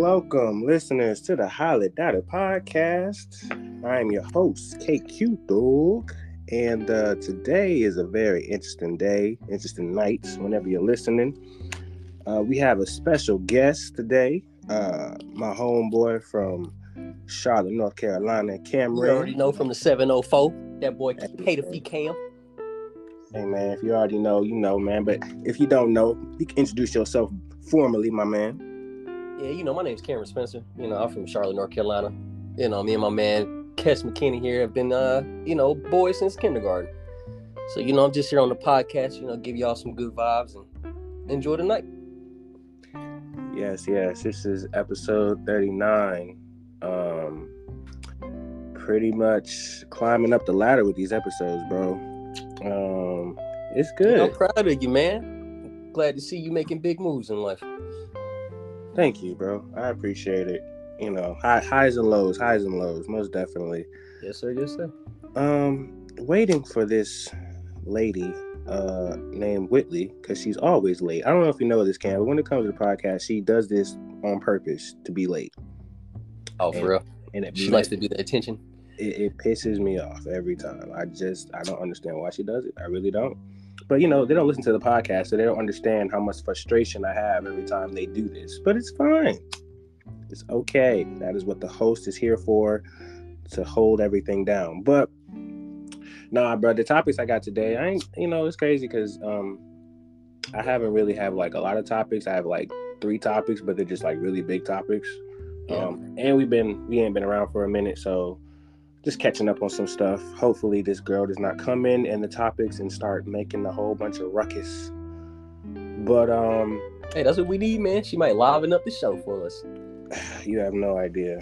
Welcome, listeners, to the Highly Data Podcast. I am your host, KQ Dog, and uh, today is a very interesting day, interesting night, whenever you're listening. Uh, we have a special guest today, uh, my homeboy from Charlotte, North Carolina, Cameron. You already know from the 704, that boy Cater Cam. Hey man, if you already know, you know, man. But if you don't know, you can introduce yourself formally, my man. Yeah, you know, my name's Cameron Spencer. You know, I'm from Charlotte, North Carolina. You know, me and my man Kes McKinney here have been, uh, you know, boys since kindergarten. So, you know, I'm just here on the podcast, you know, give y'all some good vibes and enjoy the night. Yes, yes. This is episode 39. Um, pretty much climbing up the ladder with these episodes, bro. Um, it's good. I'm proud of you, man. Glad to see you making big moves in life. Thank you, bro. I appreciate it. You know, high, highs and lows, highs and lows, most definitely. Yes, sir. Yes, sir. Um, waiting for this lady uh named Whitley because she's always late. I don't know if you know this, Cam, but when it comes to the podcast, she does this on purpose to be late. Oh, for real. And it she likes to do the attention. It, it pisses me off every time. I just I don't understand why she does it. I really don't. But you know, they don't listen to the podcast, so they don't understand how much frustration I have every time they do this. But it's fine. It's okay. That is what the host is here for, to hold everything down. But nah, bro, the topics I got today, I ain't you know, it's crazy because um I haven't really have like a lot of topics. I have like three topics, but they're just like really big topics. Yeah. Um, and we've been we ain't been around for a minute, so just catching up on some stuff. Hopefully, this girl does not come in and the topics and start making a whole bunch of ruckus. But um, Hey, that's what we need, man. She might liven up the show for us. you have no idea.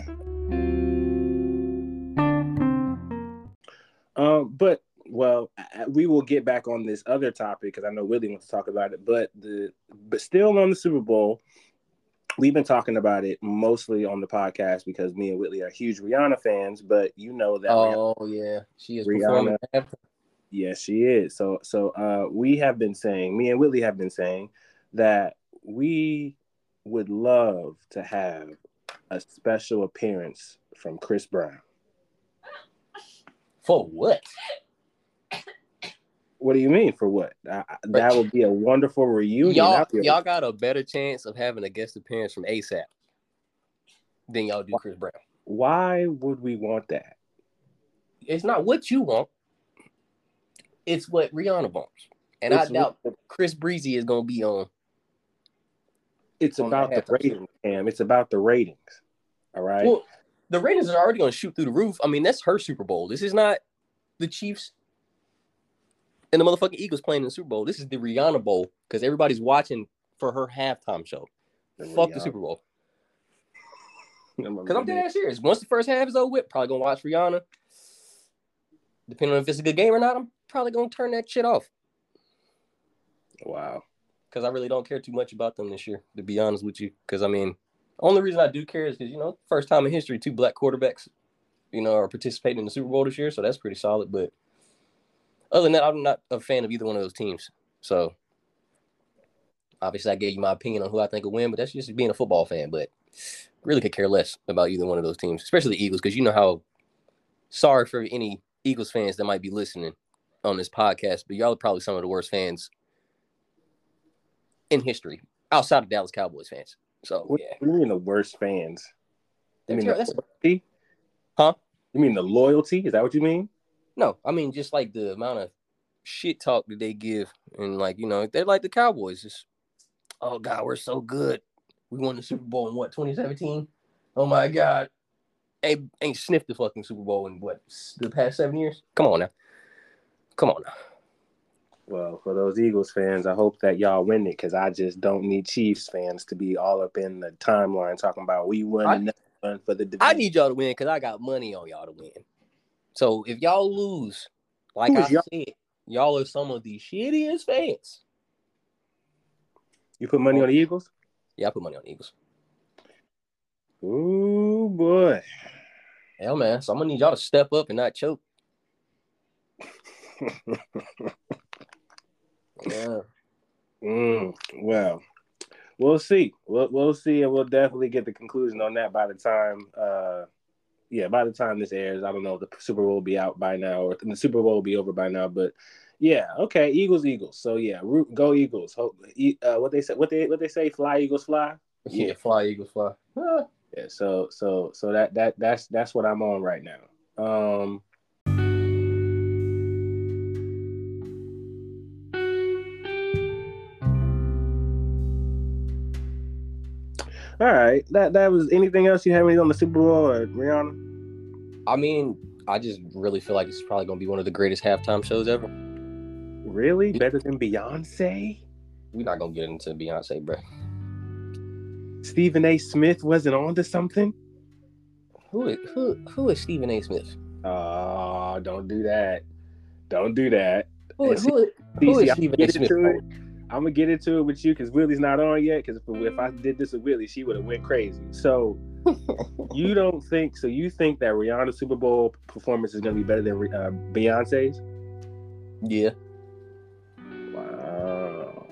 Um, but well, we will get back on this other topic because I know Willie wants to talk about it. But the but still on the Super Bowl, we've been talking about it mostly on the podcast because me and Whitley are huge Rihanna fans. But you know that Rihanna- Oh yeah, she is Rihanna. Yes, she is. So so uh we have been saying, me and Whitley have been saying that we would love to have a special appearance from Chris Brown. For what? What do you mean for what? I, that would be a wonderful reunion. Y'all, y'all got a better chance of having a guest appearance from ASAP than y'all do Chris Brown. Why would we want that? It's not what you want. It's what Rihanna wants. And It's I doubt Chris Breezy is gonna be on. It's on about the that halftime show. ratings, Cam. It's about the ratings. All right. Well, the ratings are already gonna shoot through the roof. I mean, that's her Super Bowl. This is not the Chiefs and the motherfucking Eagles playing in the Super Bowl. This is the Rihanna Bowl because everybody's watching for her halftime show. Fuck the Super Bowl. Because I'm dead serious. Once the first half is over with, probably gonna watch Rihanna. Depending on if it's a good game or not, I'm probably gonna turn that shit off. Wow. Because I really don't care too much about them this year, to be honest with you. Because I mean, only reason I do care is because you know, first time in history, two black quarterbacks, you know, are participating in the Super Bowl this year, so that's pretty solid. But other than that, I'm not a fan of either one of those teams. So obviously, I gave you my opinion on who I think will win, but that's just being a football fan. But really could care less about either one of those teams, especially the Eagles, because you know how sorry for any Eagles fans that might be listening on this podcast, but y'all are probably some of the worst fans in history outside of Dallas Cowboys fans. So What, yeah, what do you mean the worst fans? You mean the loyalty? Huh? You mean the loyalty? Is that what you mean? No, I mean just like the amount of shit talk that they give, and like you know they're like the Cowboys. Just oh god, we're so good. We won the Super Bowl in what 2017. Oh my god, ain't ain't sniffed the fucking Super Bowl in what the past seven years. Come on now, come on now. Well, for those Eagles fans, I hope that y'all win it because I just don't need Chiefs fans to be all up in the timeline talking about we won I- won for the division. I need y'all to win because I got money on y'all to win. So if y'all lose, like I y'all? said, y'all are some of the shittiest fans. you put money on the Eagles? Yeah, I put money on the Eagles. Ooh boy. Hell man, so I'm gonna need y'all to step up and not choke. Yeah. Mm, well, we'll see. We'll we'll see, and we'll definitely get the conclusion on that by the time. Uh, yeah, by the time this airs, I don't know. The Super Bowl will be out by now, or the Super Bowl will be over by now. But yeah, okay, Eagles, Eagles. So yeah, root, go Eagles. Hope, uh, what they say, what they what they say, fly Eagles, fly. Yeah, fly Eagles, fly. yeah, so so so that that that's that's what I'm on right now. Um, All right. That that was anything else you have any on the Super Bowl or Rihanna? I mean, I just really feel like it's probably gonna be one of the greatest halftime shows ever. Really? Better than Beyonce? We're not gonna get into Beyonce, bro. Stephen A. Smith wasn't on to something? Who is who who is Stephen A. Smith? Oh, don't do that. Don't do that. Who, who, who is Stephen A. Smith? I'm gonna get into it with you because Willie's not on yet. Because if, if I did this with Willie, she would have went crazy. So you don't think? So you think that Rihanna's Super Bowl performance is gonna be better than uh, Beyonce's? Yeah. Wow.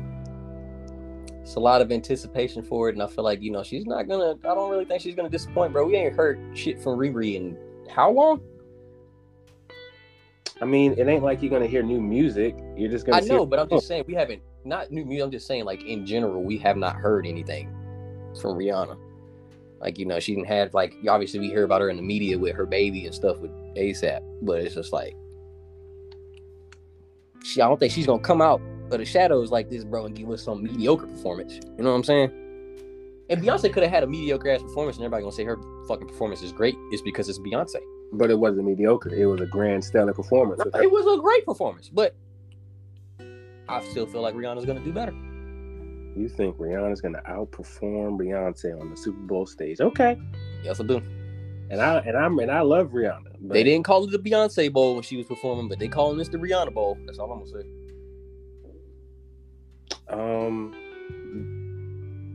It's a lot of anticipation for it, and I feel like you know she's not gonna. I don't really think she's gonna disappoint, bro. We ain't heard shit from Riri in how long? I mean, it ain't like you're gonna hear new music. You're just gonna. I know, but I'm just saying we haven't not new music. I'm just saying, like in general, we have not heard anything from Rihanna. Like you know, she didn't have like obviously we hear about her in the media with her baby and stuff with ASAP, but it's just like she. I don't think she's gonna come out of the shadows like this, bro, and give us some mediocre performance. You know what I'm saying? And Beyonce could have had a mediocre ass performance, and everybody gonna say her fucking performance is great. It's because it's Beyonce. But it wasn't mediocre. It was a grand stellar performance. It was a great performance, but I still feel like Rihanna's gonna do better. You think Rihanna's gonna outperform Beyonce on the Super Bowl stage? Okay. Yes, I do. And I and I'm and I love Rihanna. They didn't call it the Beyonce Bowl when she was performing, but they calling this the Rihanna Bowl. That's all I'm gonna say. Um.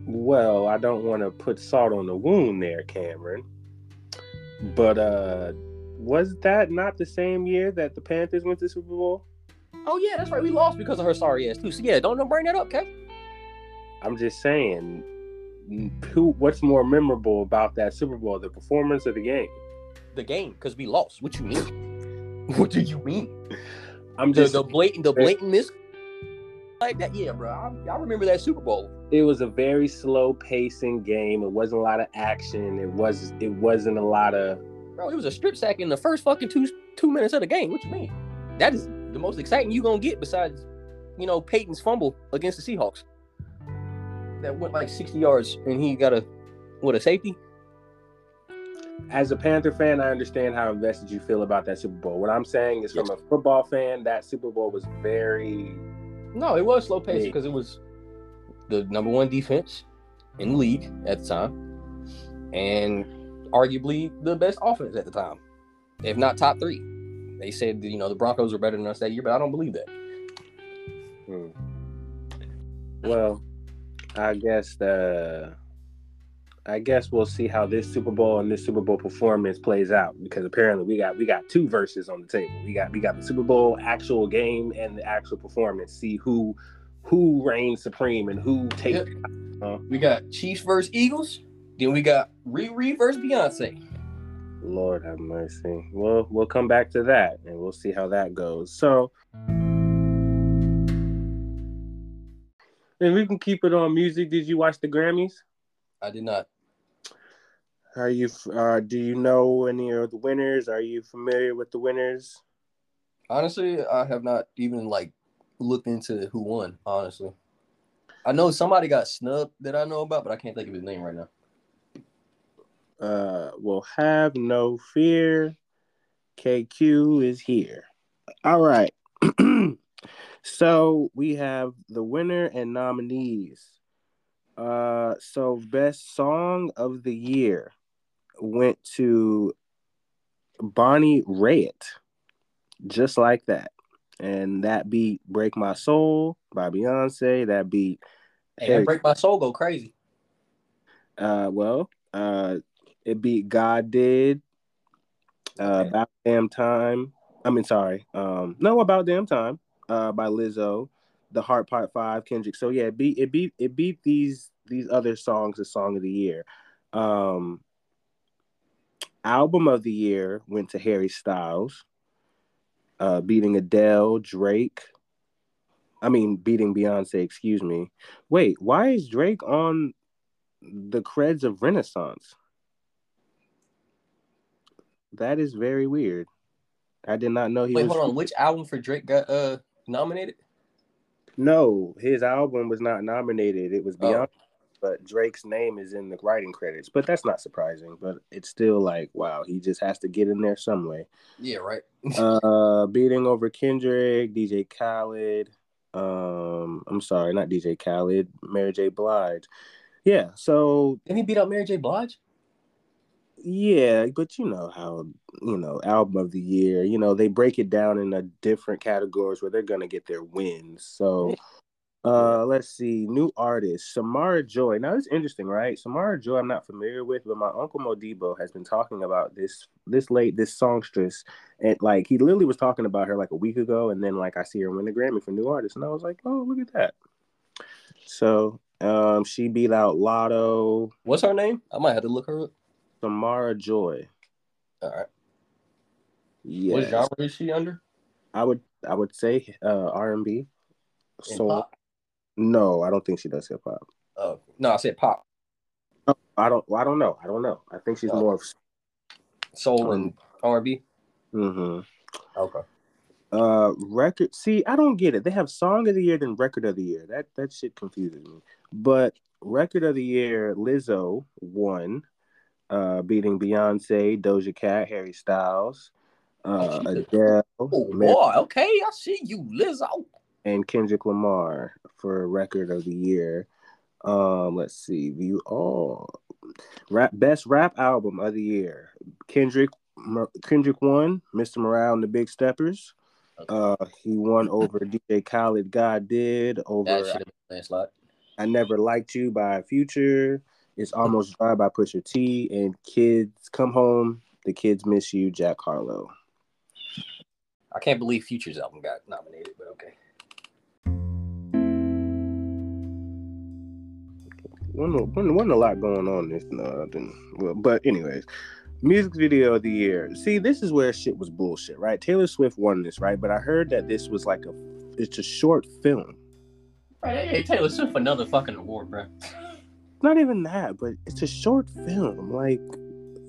Well, I don't want to put salt on the wound there, Cameron. But uh was that not the same year that the Panthers went to the Super Bowl? Oh yeah, that's right. We lost because of her sorry ass too. So yeah, don't don't bring that up, okay? I'm just saying, who? What's more memorable about that Super Bowl, the performance or the game? The game, because we lost. What you mean? what do you mean? I'm just the, the blatant, the blatant miss like that. Yeah, bro. I, I, remember that Super Bowl. It was a very slow pacing game. It wasn't a lot of action. It was. It wasn't a lot of. Bro, it was a strip sack in the first fucking two two minutes of the game. What you mean? That is the most exciting you're gonna get besides, you know, Peyton's fumble against the Seahawks. That went like 60 yards and he got a what a safety. As a Panther fan, I understand how invested you feel about that Super Bowl. What I'm saying is, yes. from a football fan, that Super Bowl was very. No, it was slow paced because it was the number one defense in the league at the time, and arguably the best offense at the time, if not top three. They said you know the Broncos were better than us that year, but I don't believe that. Hmm. Well, I guess the I guess we'll see how this Super Bowl and this Super Bowl performance plays out because apparently we got we got two verses on the table. We got we got the Super Bowl actual game and the actual performance. See who who reigns supreme and who takes. Yep. Uh, we got Chiefs versus Eagles. Then we got Riri versus Beyonce. Lord have mercy. We'll we'll come back to that and we'll see how that goes. So and we can keep it on music. Did you watch the Grammys? I did not. Are you uh do you know any of the winners? Are you familiar with the winners? Honestly, I have not even like looked into who won, honestly. I know somebody got snubbed that I know about, but I can't think of his name right now uh, will have no fear. KQ is here. All right. so we have the winner and nominees. Uh, so best song of the year went to Bonnie Raitt, just like that. And that beat "Break My Soul" by Beyonce. That beat hey, "Break My Soul" go crazy. Uh, well, uh, it beat God Did. Uh, About Damn Time. I mean, sorry. Um, no, About Damn Time. Uh, by Lizzo. The Heart Part Five, Kendrick. So yeah, it beat it beat it beat these these other songs as song of the year. Um, album of the year went to Harry Styles, uh, beating Adele, Drake. I mean, beating Beyonce. Excuse me. Wait, why is Drake on the creds of Renaissance? That is very weird. I did not know he Wait, was. hold on. Which album for Drake got uh nominated? No, his album was not nominated. It was Oh. But Drake's name is in the writing credits. But that's not surprising. But it's still like, wow, he just has to get in there some way. Yeah, right. uh, beating over Kendrick, DJ Khaled. Um, I'm sorry, not DJ Khaled, Mary J. Blige. Yeah, so Didn't he beat out Mary J. Blige? Yeah, but you know how you know album of the year. You know they break it down into different categories where they're gonna get their wins. So. Uh, let's see, new artist Samara Joy. Now it's interesting, right? Samara Joy, I'm not familiar with, but my uncle Modibo has been talking about this this late this songstress, and like he literally was talking about her like a week ago, and then like I see her win the Grammy for new artist, and I was like, oh, look at that. So, um, she beat out Latto, What's her name? I might have to look her up. Samara Joy. All right. Yeah, What genre is she under? I would I would say uh R and B. So pop? no, I don't think she does hip hop. Oh no, I said pop, I don't. Well, I don't know. I don't know. I think she's Oh. more of. soul, and R and B. hmm Okay. Uh, record. See, I don't get it. They have song of the year then record of the year. That that shit confuses me. But record of the year, Lizzo won, uh, beating Beyonce, Doja Cat, Harry Styles, uh. Adele, Oh Mary- boy, okay, I see you, Lizzo. and Kendrick Lamar for record of the year. Um, let's see, view all rap best rap album of the year. Kendrick Kendrick won, Mr. Morale and the Big Steppers. Uh, he won over DJ Khaled. God did over That should have been landslide. I Never Liked You by Future. It's Almost Dry by Pusha T. And Kids Come Home. The Kids Miss You. Jack Harlow. I can't believe Future's album got nominated, but okay. wasn't, wasn't, wasn't a lot going on this uh, no, well, but anyways music video of the year see this is where shit was bullshit right taylor swift won this right but i heard that this was like a it's a short film Right, hey, Taylor Swift another fucking award, bro. Not even that but it's a short film like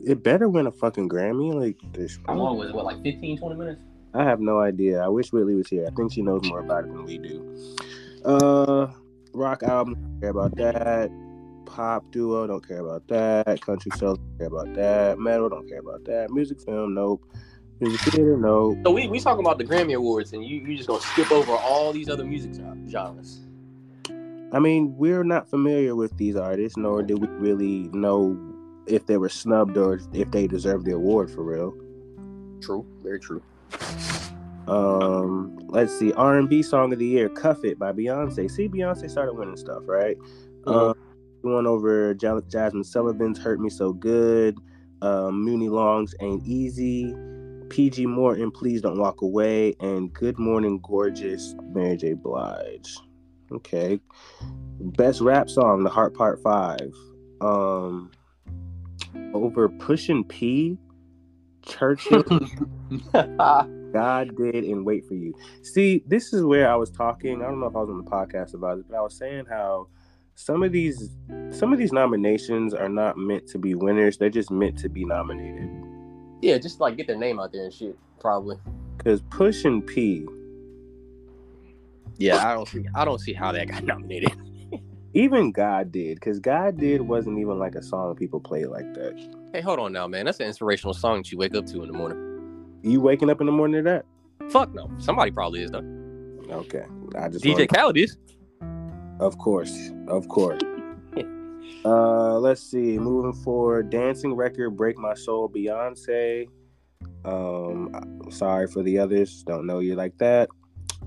it better win a fucking grammy like this How long was it? What, like 15, 20 minutes? i have no idea. I wish whitley was here. I think she knows more about it than we do. Uh rock album don't care about that. Pop duo don't care about that. Country sales don't care about that. Metal don't care about that. Music film nope. Music theater nope. So we we talking about the Grammy Awards, and you you just gonna skip over all these other music gen- genres. I mean we're not familiar with these artists nor do we really know if they were snubbed or if they deserve the award for real. True, very true. um let's see r&b song of the year cuff it by beyonce. See beyonce started winning stuff right? Um one over Ja- jazmine sullivan's hurt me so good um muni long's ain't easy pj morton please don't walk away and good morning gorgeous mary j. Blige okay best rap song the heart part five um over pushing p churchill God did and wait for you. See, this is where I was talking. I don't know if I was on the podcast about it, but I was saying how some of these some of these nominations are not meant to be winners. They're just meant to be nominated. yeah, just like get their name out there and shit. Probably. Because Push and P, Yeah, I don't see. I don't see how that got nominated. even God did, because God did wasn't even like a song people play like that. Hey, hold on now, man. That's an inspirational song that you wake up to in the morning. You waking up in the morning to that? Fuck no. Somebody probably is though. Okay. I just DJ wanted- Khaled is. Of course, of course. uh, let's see. Moving forward, dancing record, "Break My Soul," Beyonce. Um, sorry for the others. Don't know you like that.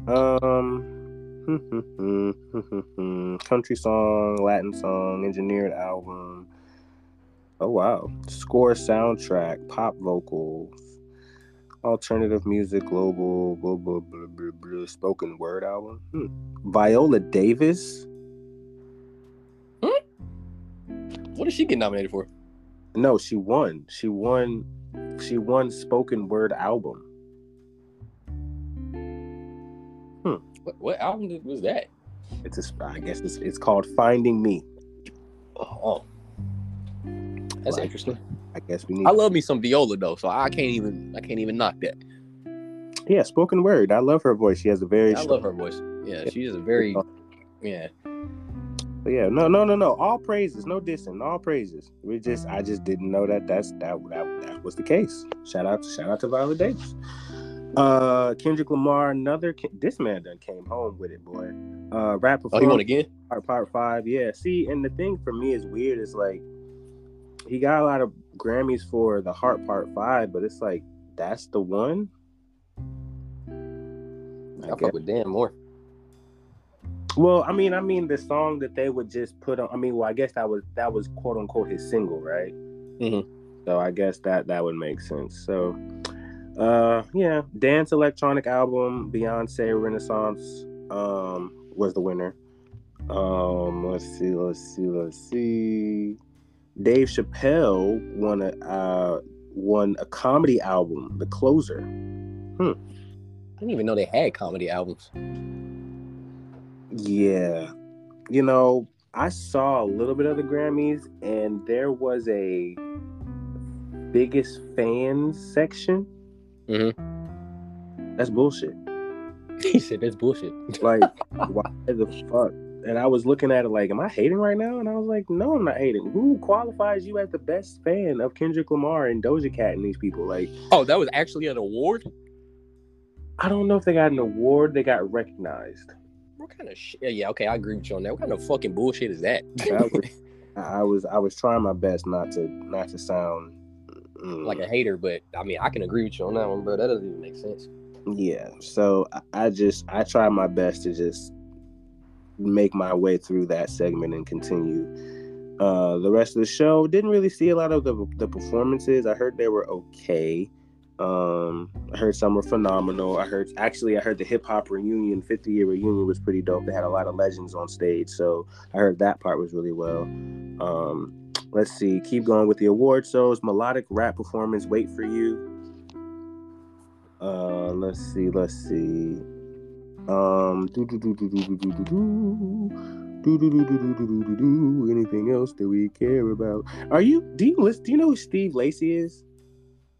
Um, country song, Latin song, engineered album. Oh wow! Score, soundtrack, pop vocals, alternative music, global, blah, blah, blah, blah, blah, spoken word album. Hmm. Viola Davis. Hmm? What did she get nominated for? No, she won. She won. She won spoken word album. What, what album was that? It's a, I guess it's, it's called Finding Me. Oh, oh, that's Like, interesting. I guess we need. I love me some viola though, so I can't even I can't even knock that. yeah, spoken word. I love her voice. She has a very. I love her voice. Yeah, she is a very yeah. But yeah, no, no, no, no. All praises, no dissing. All praises. We just, I just didn't know that that's that that, that was the case. Shout out, shout out to Viola Davis. Uh, Kendrick Lamar, another. This man done came home with it, boy. Uh, rap Oh, he won again? part, part five. Yeah. See, and the thing for me is weird. Is like he got a lot of Grammys for the Heart Part Five, but it's like that's the one. I, I fuck with Dan more. Well, I mean, I mean the song that they would just put on. I mean, well, I guess that was that was quote unquote his single, right? Mhm. So I guess that that would make sense. So, uh, yeah, dance electronic album, Beyonce Renaissance, um, was the winner. Um, let's see, let's see, let's see. Dave Chappelle won a uh won a comedy album, The Closer. Hmm. I didn't even know they had comedy albums. Yeah. You know, I saw a little bit of the Grammys and there was a biggest fans section. Mhm. That's bullshit. he said that's bullshit. Like, why the fuck? And I was looking at it like, am I hating right now? And I was like, no, I'm not hating. Who qualifies you as the best fan of Kendrick Lamar and Doja Cat and these people? Like, Oh, that was actually an award? I don't know if they got an award, they got recognized. What kind of shit? Yeah, okay, I agree with you on that. What kind of fucking bullshit is that? That was, I was I was trying my best not to not to sound mm, like a hater, but I mean, I can agree with you on that one, bro. That doesn't even make sense. Yeah. So I- just I try my best to just make my way through that segment and continue. Uh, the rest of the show didn't really see a lot of the the performances. I heard they were okay. Um, I heard some were phenomenal. I heard actually I heard the hip hop reunion, 50 year reunion was pretty dope. They had a lot of legends on stage, so I heard that part was really well. Um, let's see, keep going with the award shows, melodic rap performance, wait for you. Uh, let's see, let's see. Um, anything else that we care about? Are you do you list do you know who Steve Lacy is?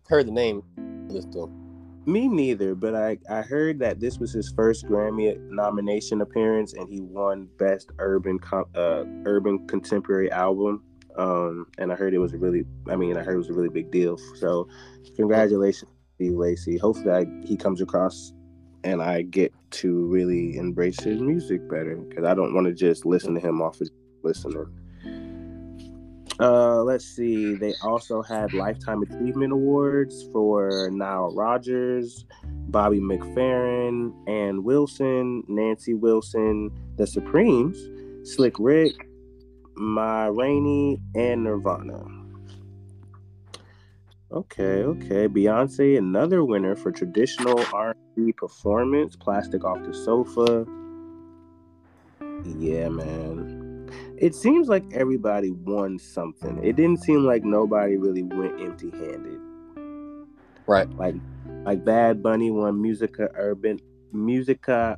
Heard the name list though. Me neither, but I, I heard that this was his first Grammy nomination appearance and he won Best Urban uh, Urban Contemporary Album. Um, and I heard it was a really, I mean, I heard it was a really big deal. So, congratulations, Steve Lacy. Hopefully, I, he comes across, and I get to really embrace his music better because I don't want to just listen to him off of listening. Uh, let's see. They also had Lifetime Achievement Awards for Nile Rodgers, Bobby McFerrin, Ann Wilson, Nancy Wilson, The Supremes, Slick Rick, Ma Rainey, and Nirvana. Okay, okay. Beyonce, another winner for traditional R&B performance, Plastic Off the Sofa. Yeah, man it seems like everybody won something. It didn't seem like nobody really went empty handed. Right. Like like Bad Bunny won Musica Urban Musica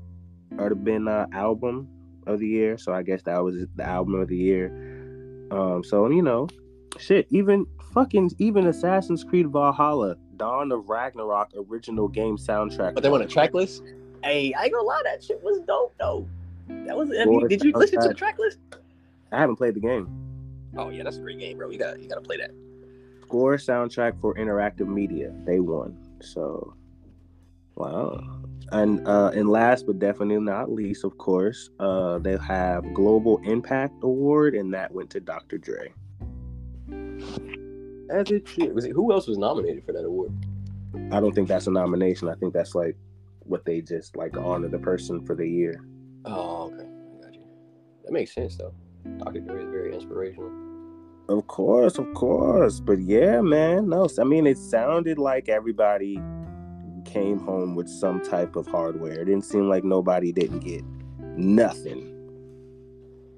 Urbana album of the year. So I guess that was the album of the year. Um so you know, shit, even fucking even Assassin's Creed Valhalla, Dawn of Ragnarok original game soundtrack. But they won a track list? Hey, I ain't gonna lie, that shit was dope though. That was I mean, did you listen to the bad. track list? I haven't played the game. Oh yeah, that's a great game, bro. You gotta you gotta play that. Score soundtrack for interactive media. They won. So, wow. And uh, and last but definitely not least, of course, uh, they have Global Impact Award, and that went to Dr. Dre. As it should. Was it who else was nominated for that award? I don't think that's a nomination. I think that's like what they just like honor the person for the year. Oh, okay. I got you. That makes sense though. Dr. Dre is very inspirational. Of course, of course. But yeah, man. No, I mean, it sounded like everybody came home with some type of hardware. It didn't seem like nobody didn't get nothing.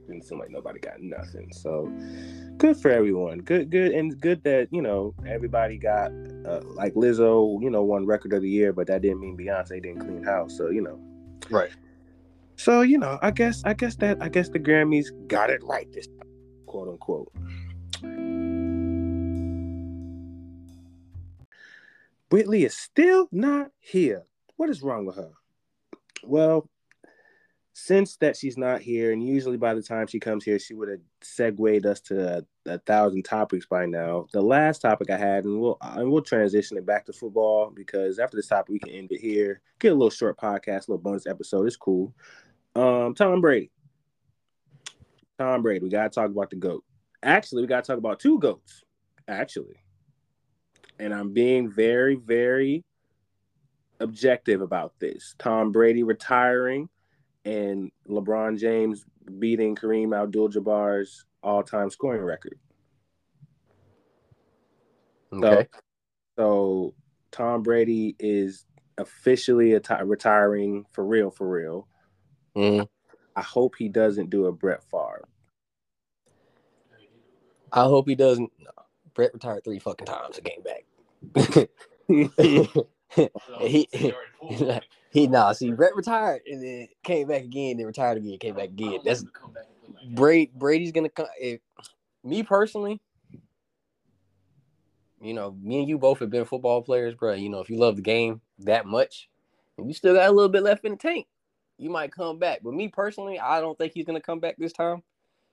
Didn't seem like nobody got nothing. So good for everyone. Good, good, and good that you know everybody got uh, like Lizzo. You know, won record of the year, but that didn't mean Beyonce didn't clean house. So you know, right. So you know, I guess I guess that I guess the Grammys got it right this time, quote unquote. Whitley is still not here. What is wrong with her? Well, since that she's not here, and usually by the time she comes here, she would have segued us to a, a, thousand topics by now. The last topic I had, and we'll and we'll transition it back to football because after this topic we can end it here. Get a little short podcast, a little bonus episode. It's cool. Um, Tom Brady. Tom Brady. We gotta talk about the goat. Actually, we gotta talk about two goats. Actually, and I'm being very, very objective about this. Tom Brady retiring and LeBron James beating Kareem Abdul-Jabbar's all-time scoring record. Okay. So, so Tom Brady is officially ati- retiring for real, for real. Mm-hmm. I hope he doesn't do a Brett Favre. I hope he doesn't. No. Brett retired three fucking times and came back. he, he, nah. See, Brett retired and then came back again, then retired again, came back again. That's Brady. Brady's gonna come. If, me personally, you know, me and you both have been football players, bro. You know, if you love the game that much, and you still got a little bit left in the tank, you might come back. But me personally, I don't think he's gonna come back this time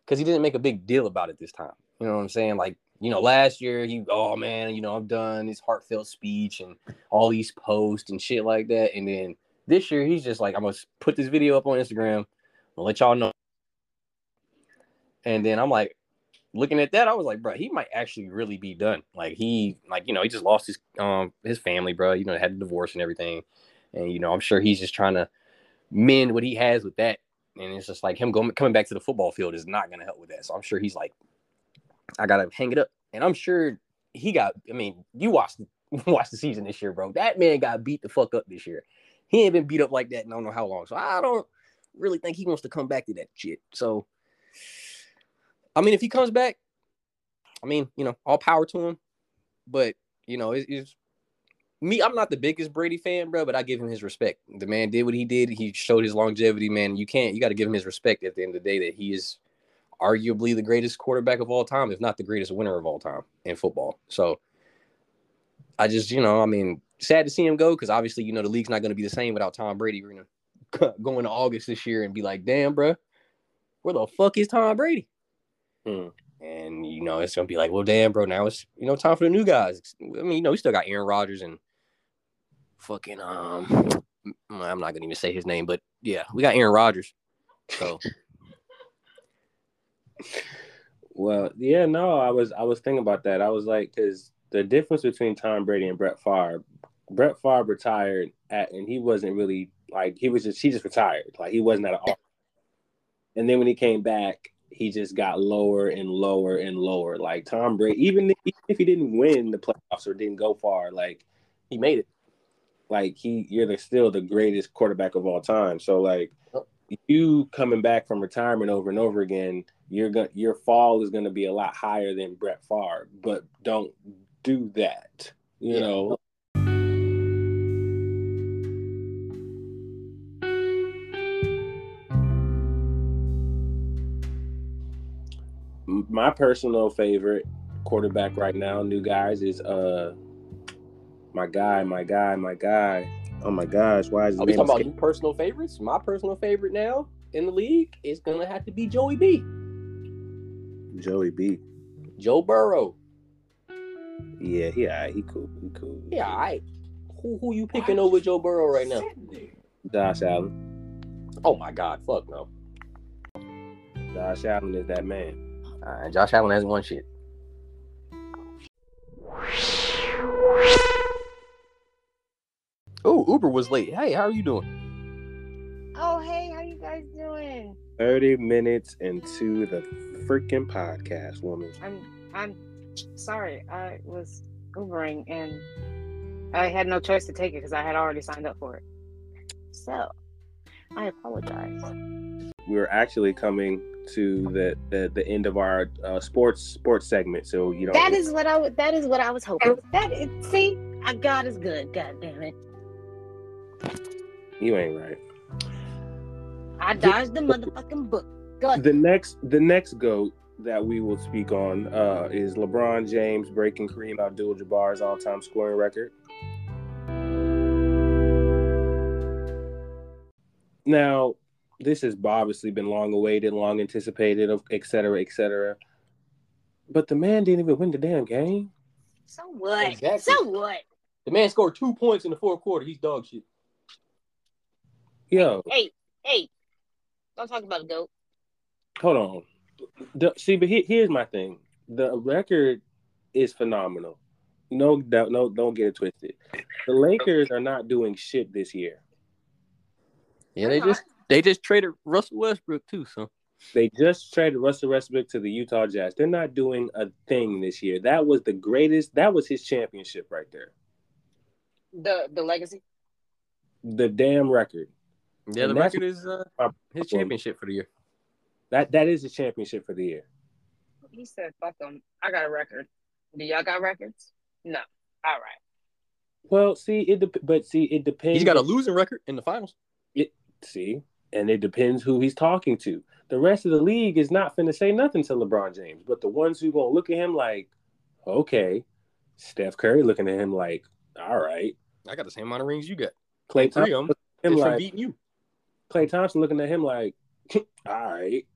because he didn't make a big deal about it this time. You know what I'm saying? Like, you know, last year he, oh man, you know, I'm done his heartfelt speech and all these posts and shit like that. And then this year he's just like, I'm gonna put this video up on Instagram, I'll let y'all know. And then I'm like, looking at that, I was like, bro, he might actually really be done. Like he, like you know, he just lost his um his family, bro. You know, had a divorce and everything, and you know, I'm sure he's just trying to mend what he has with that. And it's just like him going coming back to the football field is not gonna help with that. So I'm sure he's like, I gotta hang it up. And I'm sure he got. I mean, you watched watched the season this year, bro. That man got beat the fuck up this year. He ain't been beat up like that in I don't know how long. So I don't really think he wants to come back to that shit. So I mean, if he comes back, I mean, you know, all power to him. But you know, it's, it's me. I'm not the biggest Brady fan, bro, but I give him his respect. The man did what he did. He showed his longevity, man. You can't. You got to give him his respect at the end of the day that he is arguably the greatest quarterback of all time, if not the greatest winner of all time in football. So I just, you know, I mean, sad to see him go because obviously, you know, the league's not going to be the same without Tom Brady. We're gonna go into August this year and be like, damn, bro, where the fuck is Tom Brady? Hmm. And you know, it's gonna be like, well, damn, bro, now it's you know time for the new guys. I mean, you know, we still got Aaron Rodgers and fucking um, I'm not gonna even say his name, but yeah, we got Aaron Rodgers. So Well, yeah, no, I was I was thinking about that. I was like, because the difference between Tom Brady and Brett Favre, Brett Favre retired at, and he wasn't really like he was just he just retired, like he wasn't at all. And then when he came back, he just got lower and lower and lower. Like Tom Brady, even if, he didn't win the playoffs or didn't go far, like he made it. Like he, you're the, still the greatest quarterback of all time. So like you coming back from retirement over and over again, you're going your fall is gonna be a lot higher than Brett Favre. But don't do that. You Yeah. know. My personal favorite quarterback right now, new guys, is uh my guy, my guy, my guy. Oh my gosh, why is his Are we name talking about escaping- your personal favorites? My personal favorite now in the league is gonna have to be Joey B. Joey B? Joe Burrow. Yeah, he alright, he cool, he cool. Yeah, all right. Who who you picking over Joe Burrow right now? Josh Allen. Oh my God, fuck no. Josh Allen is that man. Uh, Josh Allen hasn't won shit. Uber was late. Hey, how are you doing? Oh, hey, how you guys doing? 30 minutes into the freaking podcast, woman. I'm I'm sorry. I was Ubering and I had no choice to take it because I had already signed up for it. So I apologize. We're actually coming to the the, the end of our uh, sports sports segment. So you know That is what I. That is what I was hoping. That is, see, God is good. God damn it! You ain't right. I dodged the motherfucking book. Go ahead. The next the next goat that we will speak on uh, is LeBron James breaking Kareem Abdul-Jabbar's all-time scoring record. Now, this has obviously been long awaited, long anticipated, of et cetera, et cetera. But the man didn't even win the damn game. So what? Exactly. So what? The man scored two points in the fourth quarter. He's dog shit. Yo, Hey, hey! Don't talk about a goat. hold on. The, see, but he, here's my thing. The record is phenomenal. No doubt. No, don't get it twisted. The Lakers are not doing shit this year. Yeah, they just they just traded Russell Westbrook too. So They just traded Russell Westbrook to the Utah Jazz. They're not doing a thing this year. That was the greatest. That was his championship right there. The the legacy. The damn record. Yeah, the And that's- record is uh, his championship for the year. That that is the championship for the year. He said, "Fuck them. I got a record. Do y'all got records? No. All right. Well, see it, dep- but see it depends. He's got a losing record in the finals. It see, and it depends who he's talking to. The rest of the league is not finna say nothing to LeBron James, but the ones who gonna look at him like, okay, Steph Curry looking at him like, all right, I got the same amount of rings you got. Klay Three Thompson of them. looking at him It's from beating you. Klay Thompson looking at him like, all right.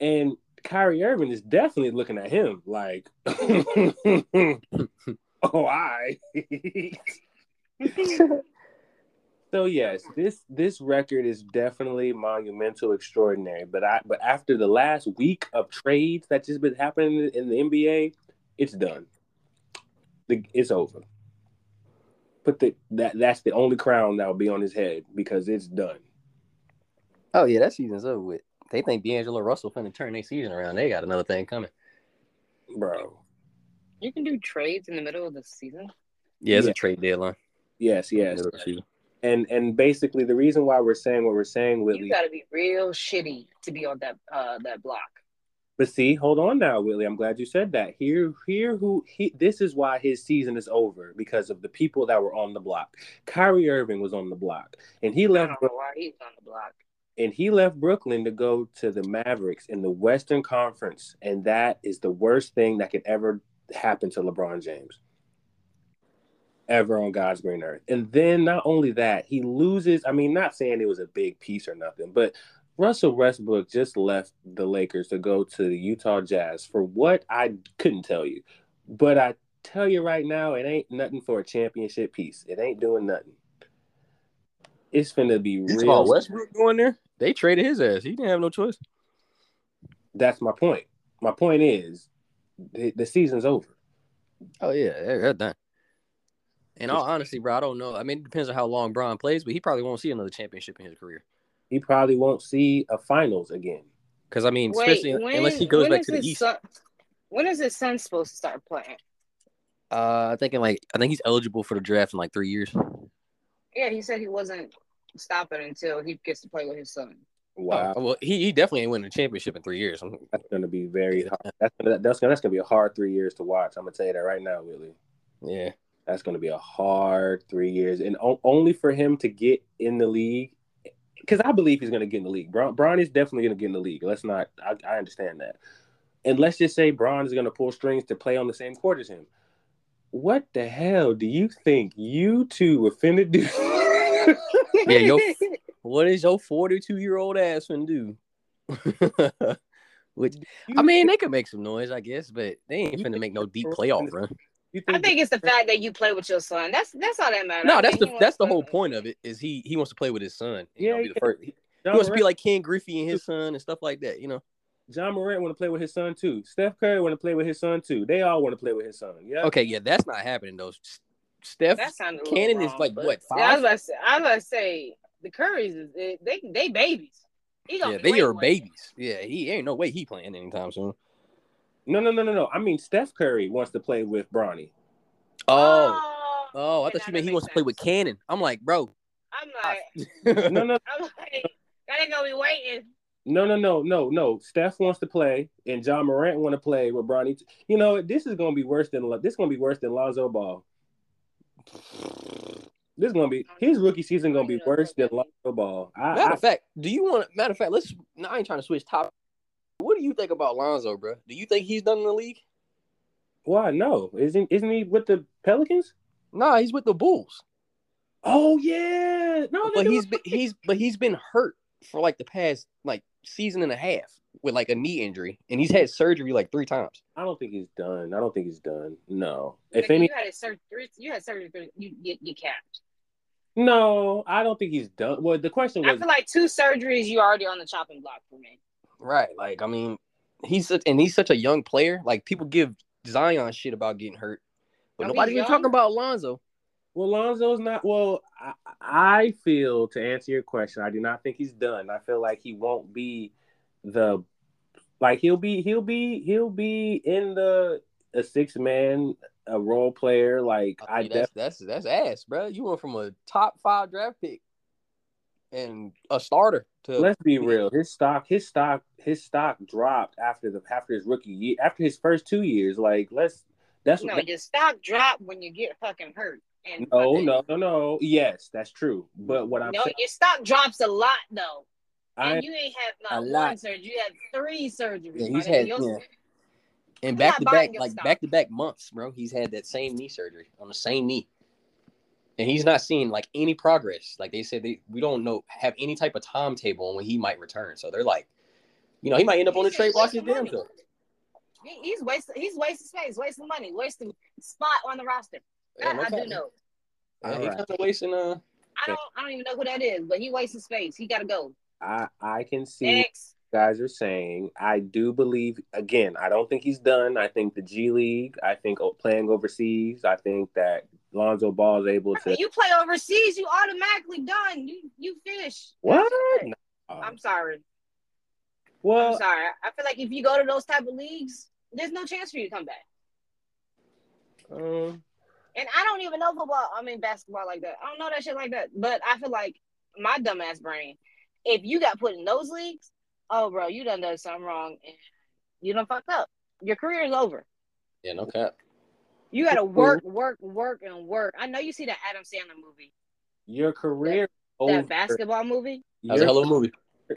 And Kyrie Irving is definitely looking at him like, oh, I. so yes, this this record is definitely monumental, extraordinary. But I but after the last week of trades that just been happening in the NBA, it's done. The, it's over. But the that that's the only crown that will be on his head because it's done. Oh yeah, that season's over with. They think D'Angelo Russell finna turn their season around. They got another thing coming. Bro. You can do trades in the middle of the season. Yeah, it's Yeah. a trade deadline. Yes, yes. Middle of the season. And and basically the reason why we're saying what we're saying, Whitley. You got to be real shitty to be on that uh that block. But see, hold on now, Willie. I'm glad you said that. Here, here, who he? This is why his season is over because of the people that were on the block. Kyrie Irving was on the block, and he I left. know why he's on the block. And he left Brooklyn to go to the Mavericks in the Western Conference, and that is the worst thing that could ever happen to LeBron James. Ever on God's green earth. And then not only that, he loses. I mean, not saying it was a big piece or nothing, but Russell Westbrook just left the Lakers to go to the Utah Jazz for what I couldn't tell you. But I tell you right now, it ain't nothing for a championship piece. It ain't doing nothing. It's finna be You real. Westbrook going there? They traded his ass. He didn't have no choice. That's my point. My point is the, the season's over. Oh yeah, they're done. In all honesty, bro, I don't know. I mean, it depends on how long Bron plays, but he probably won't see another championship in his career. He probably won't see a finals again. Because I mean, Wait, especially when, unless he goes back to the East. Son, when is his son supposed to start playing? Uh, I think in like I think he's eligible for the draft in like three years. Yeah, he said he wasn't stopping until he gets to play with his son. Wow, Oh, well, he, he definitely ain't winning a championship in three years. I'm- that's gonna be very hard. That's gonna, that's gonna that's gonna be a hard three years to watch. I'm gonna tell you that right now, Willie. Yeah, That's gonna be a hard three years, and o- only for him to get in the league. Because I believe he's gonna get in the league. Bron, Bron is definitely gonna get in the league. Let's not. I, I understand that. And let's just say Bron is gonna pull strings to play on the same court as him. What the hell do you think you two were finna do? yeah. Yo, what is your 42 year old ass finna do? Which I mean, they could make some noise, I guess, but they ain't finna make no deep playoff run. You I think it's the fact that you play with your son. That's that's all that matters. No, that's the that's the whole point of it. Is he he wants to play with his son? You Yeah, know, be he the first, he John wants to be like Ken Griffey and his son and stuff like that. You know. Ja Morant want to play with his son too. Steph Curry want to play with his son too. They all want to play with his son. Yeah. Okay, yeah, that's not happening though. S- Steph That sounded a Canon is like but- what Yeah, I was five? about to say, I was about to say the Currys is they they, they babies. He gonna Yeah, they are more. babies. Yeah, he ain't no way he playing anytime soon. No, no, no, no, no. I mean, Steph Curry wants to play with Bronny. Oh, oh, oh I okay, thought you meant he makes wants to play with sense. Canon. I'm like, bro. I'm ah. like, No, no. I'm like, that ain't gonna be waiting. No, no, no, no, no. Steph wants to play, and Ja Morant want to play with Bronny. You know, this is gonna be worse than this. Is gonna be worse than Lonzo Ball. This is gonna be his rookie season. Gonna be worse than Lonzo Ball. I, matter of fact, do you want? Matter of fact, let's. No, I ain't trying to switch top. What do you think about Lonzo, bro? Do you think he's done in the league? Why? No, isn't isn't he with the Pelicans? Nah, he's with the Bulls. Oh yeah, no, but he's been he's but he's been hurt for like the past like season and a half with like a knee injury, and he's had surgery like three times. I don't think he's done. I don't think he's done. No, if any, you had surgery, you had surgery, you you, you capped. No, I don't think he's done. Well, the question was. I feel like two surgeries, you already on the chopping block for me. Right, like I mean, he's such, and he's such a young player. Like people give Zion shit about getting hurt, but no, nobody's even talking about Lonzo. Well, Lonzo's not. Well, I, I feel to answer your question, I do not think he's done. I feel like he won't be the like he'll be he'll be he'll be in the a six man a role player. Like I, I that's, def- that's that's ass, bro. You went from a top five draft pick and a starter to. Let's be real. His stock, his stock, his stock dropped after the after his rookie year, after his first two years. Like let's. That's no, your stock drop when you get fucking hurt. And no, no, no, no. Yes, that's true. But what I'm no, saying, your stock drops a lot though. And I, you ain't have not one surgery. You had three surgeries. Yeah, he's had yeah. And back to back, like back to back months, bro. He's had that same knee surgery on the same knee, and he's not seeing like any progress. Like they said, they we don't know have any type of timetable on when he might return. So they're like, you know, he might end up on the trade block his damn self. He's wasting. He's wasting space, wasting money, wasting spot on the roster. Yeah, I, I do know. Yeah, he's right. wasting. Uh, I don't. I don't even know who that is, but he wasting space. He got to go. I I can see. Next. Guys are saying. I do believe again. I don't think he's done. I think the G League. I think playing overseas. I think that Lonzo Ball is able to. You play overseas, you automatically done. You you finish. What? No. I'm sorry. Well, I'm sorry. I feel like if you go to those type of leagues, there's no chance for you to come back. Um, and I don't even know football. I mean basketball like that. I don't know that shit like that. But I feel like my dumbass brain, if you got put in those leagues, oh bro, you done done something wrong and you done fucked up. Your career is over. Yeah, no cap. You gotta work, work, work, and work. I know you see the Adam Sandler movie. Your career that, that basketball movie. That's a hello movie.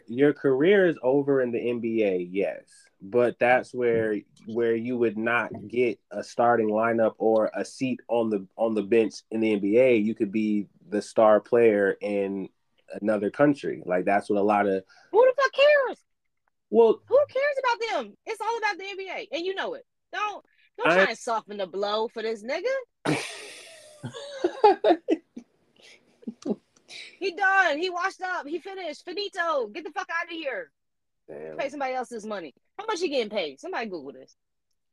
Your career is over in the NBA, yes but that's where where you would not get a starting lineup or a seat on the on the bench in the NBA. You could be the star player in another country. Like that's what a lot of who the fuck cares? Well, who cares about them? It's all about the NBA, and you know it. Don't don't I, try to soften the blow for this nigga. he done. He washed up. He finished. Finito. Get the fuck out of here. Damn. Pay somebody else's money. How much he getting paid? Somebody Google this.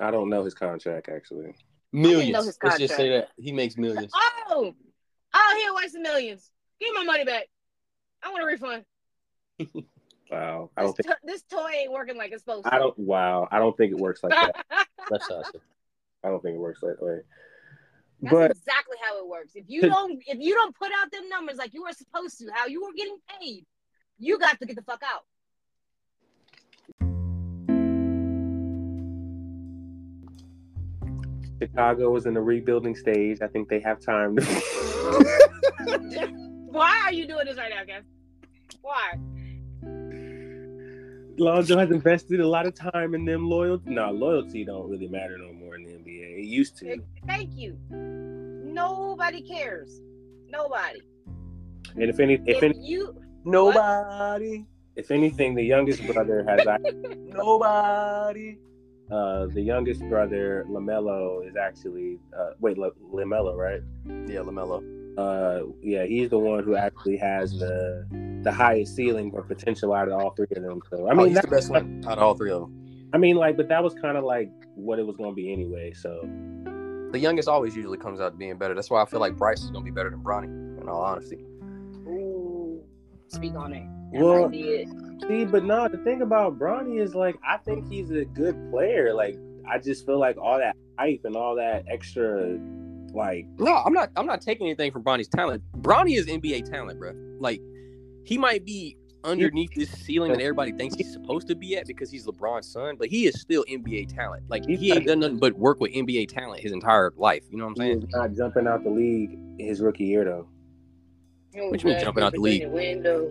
I don't know his contract actually. Millions. Let's just say that he makes millions. Oh, oh, he wasting millions. Give me my money back. I want a refund. wow, I don't this, think to- this toy ain't working like it's supposed to. I don't. Wow, I don't think it works like that. That's awesome. I don't think it works like that way. That's but, exactly how it works. If you don't, if you don't put out them numbers like you were supposed to, how you were getting paid, you got to get the fuck out. Chicago is in the rebuilding stage. I think they have time. To... Why are you doing this right now, guys? Why? Lonzo has invested a lot of time in them. Loyalty, no, loyalty don't really matter no more in the NBA. It used to. Thank you. Nobody cares. Nobody. And if any, if, if any, you nobody. If anything, the youngest brother has nobody. Uh, the youngest brother, Lamelo, is actually uh, wait, L- Lamelo, right? Yeah, Lamelo. Uh, yeah, he's the one who actually has the the highest ceiling for potential out of all three of them. So I oh, mean, oh, that's the best one out of all three of them. I mean, like, but that was kind of like what it was going to be anyway. So the youngest always usually comes out being better. That's why I feel like Bryce is going to be better than Bronny. In all honesty. Ooh, speak on it. That well, See, but no, the thing about Bronny is like I think he's a good player. Like I just feel like all that hype and all that extra like No, I'm not I'm not taking anything from Bronny's talent. Bronny is NBA talent, bro. Like he might be underneath this ceiling that everybody thinks he's supposed to be at because he's LeBron's son, but he is still NBA talent. Like he ain't not- done nothing but work with NBA talent his entire life. You know what I'm saying? is not jumping out the league his rookie year though. What you mean jumping out the league? Window.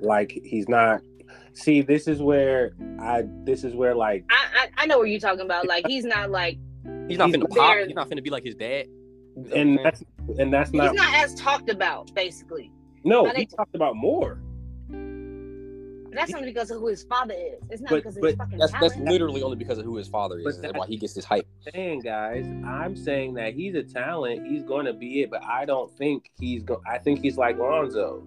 Like he's not. See, this is where I. This is where like I, I I know what you're talking about. Like he's not like He's not He's finna pop. He's not finna be like his dad. And that's and that's not. he's not. not as talked about. Basically, No, I he talked about more. But that's only because of who his father is. It's not But- because of but his fucking That's that's literally only because of who his father is. That's why he gets this hype. saying, guys. I'm saying that he's a talent. He's going to be it, but I don't think he's going. I think he's like Lonzo.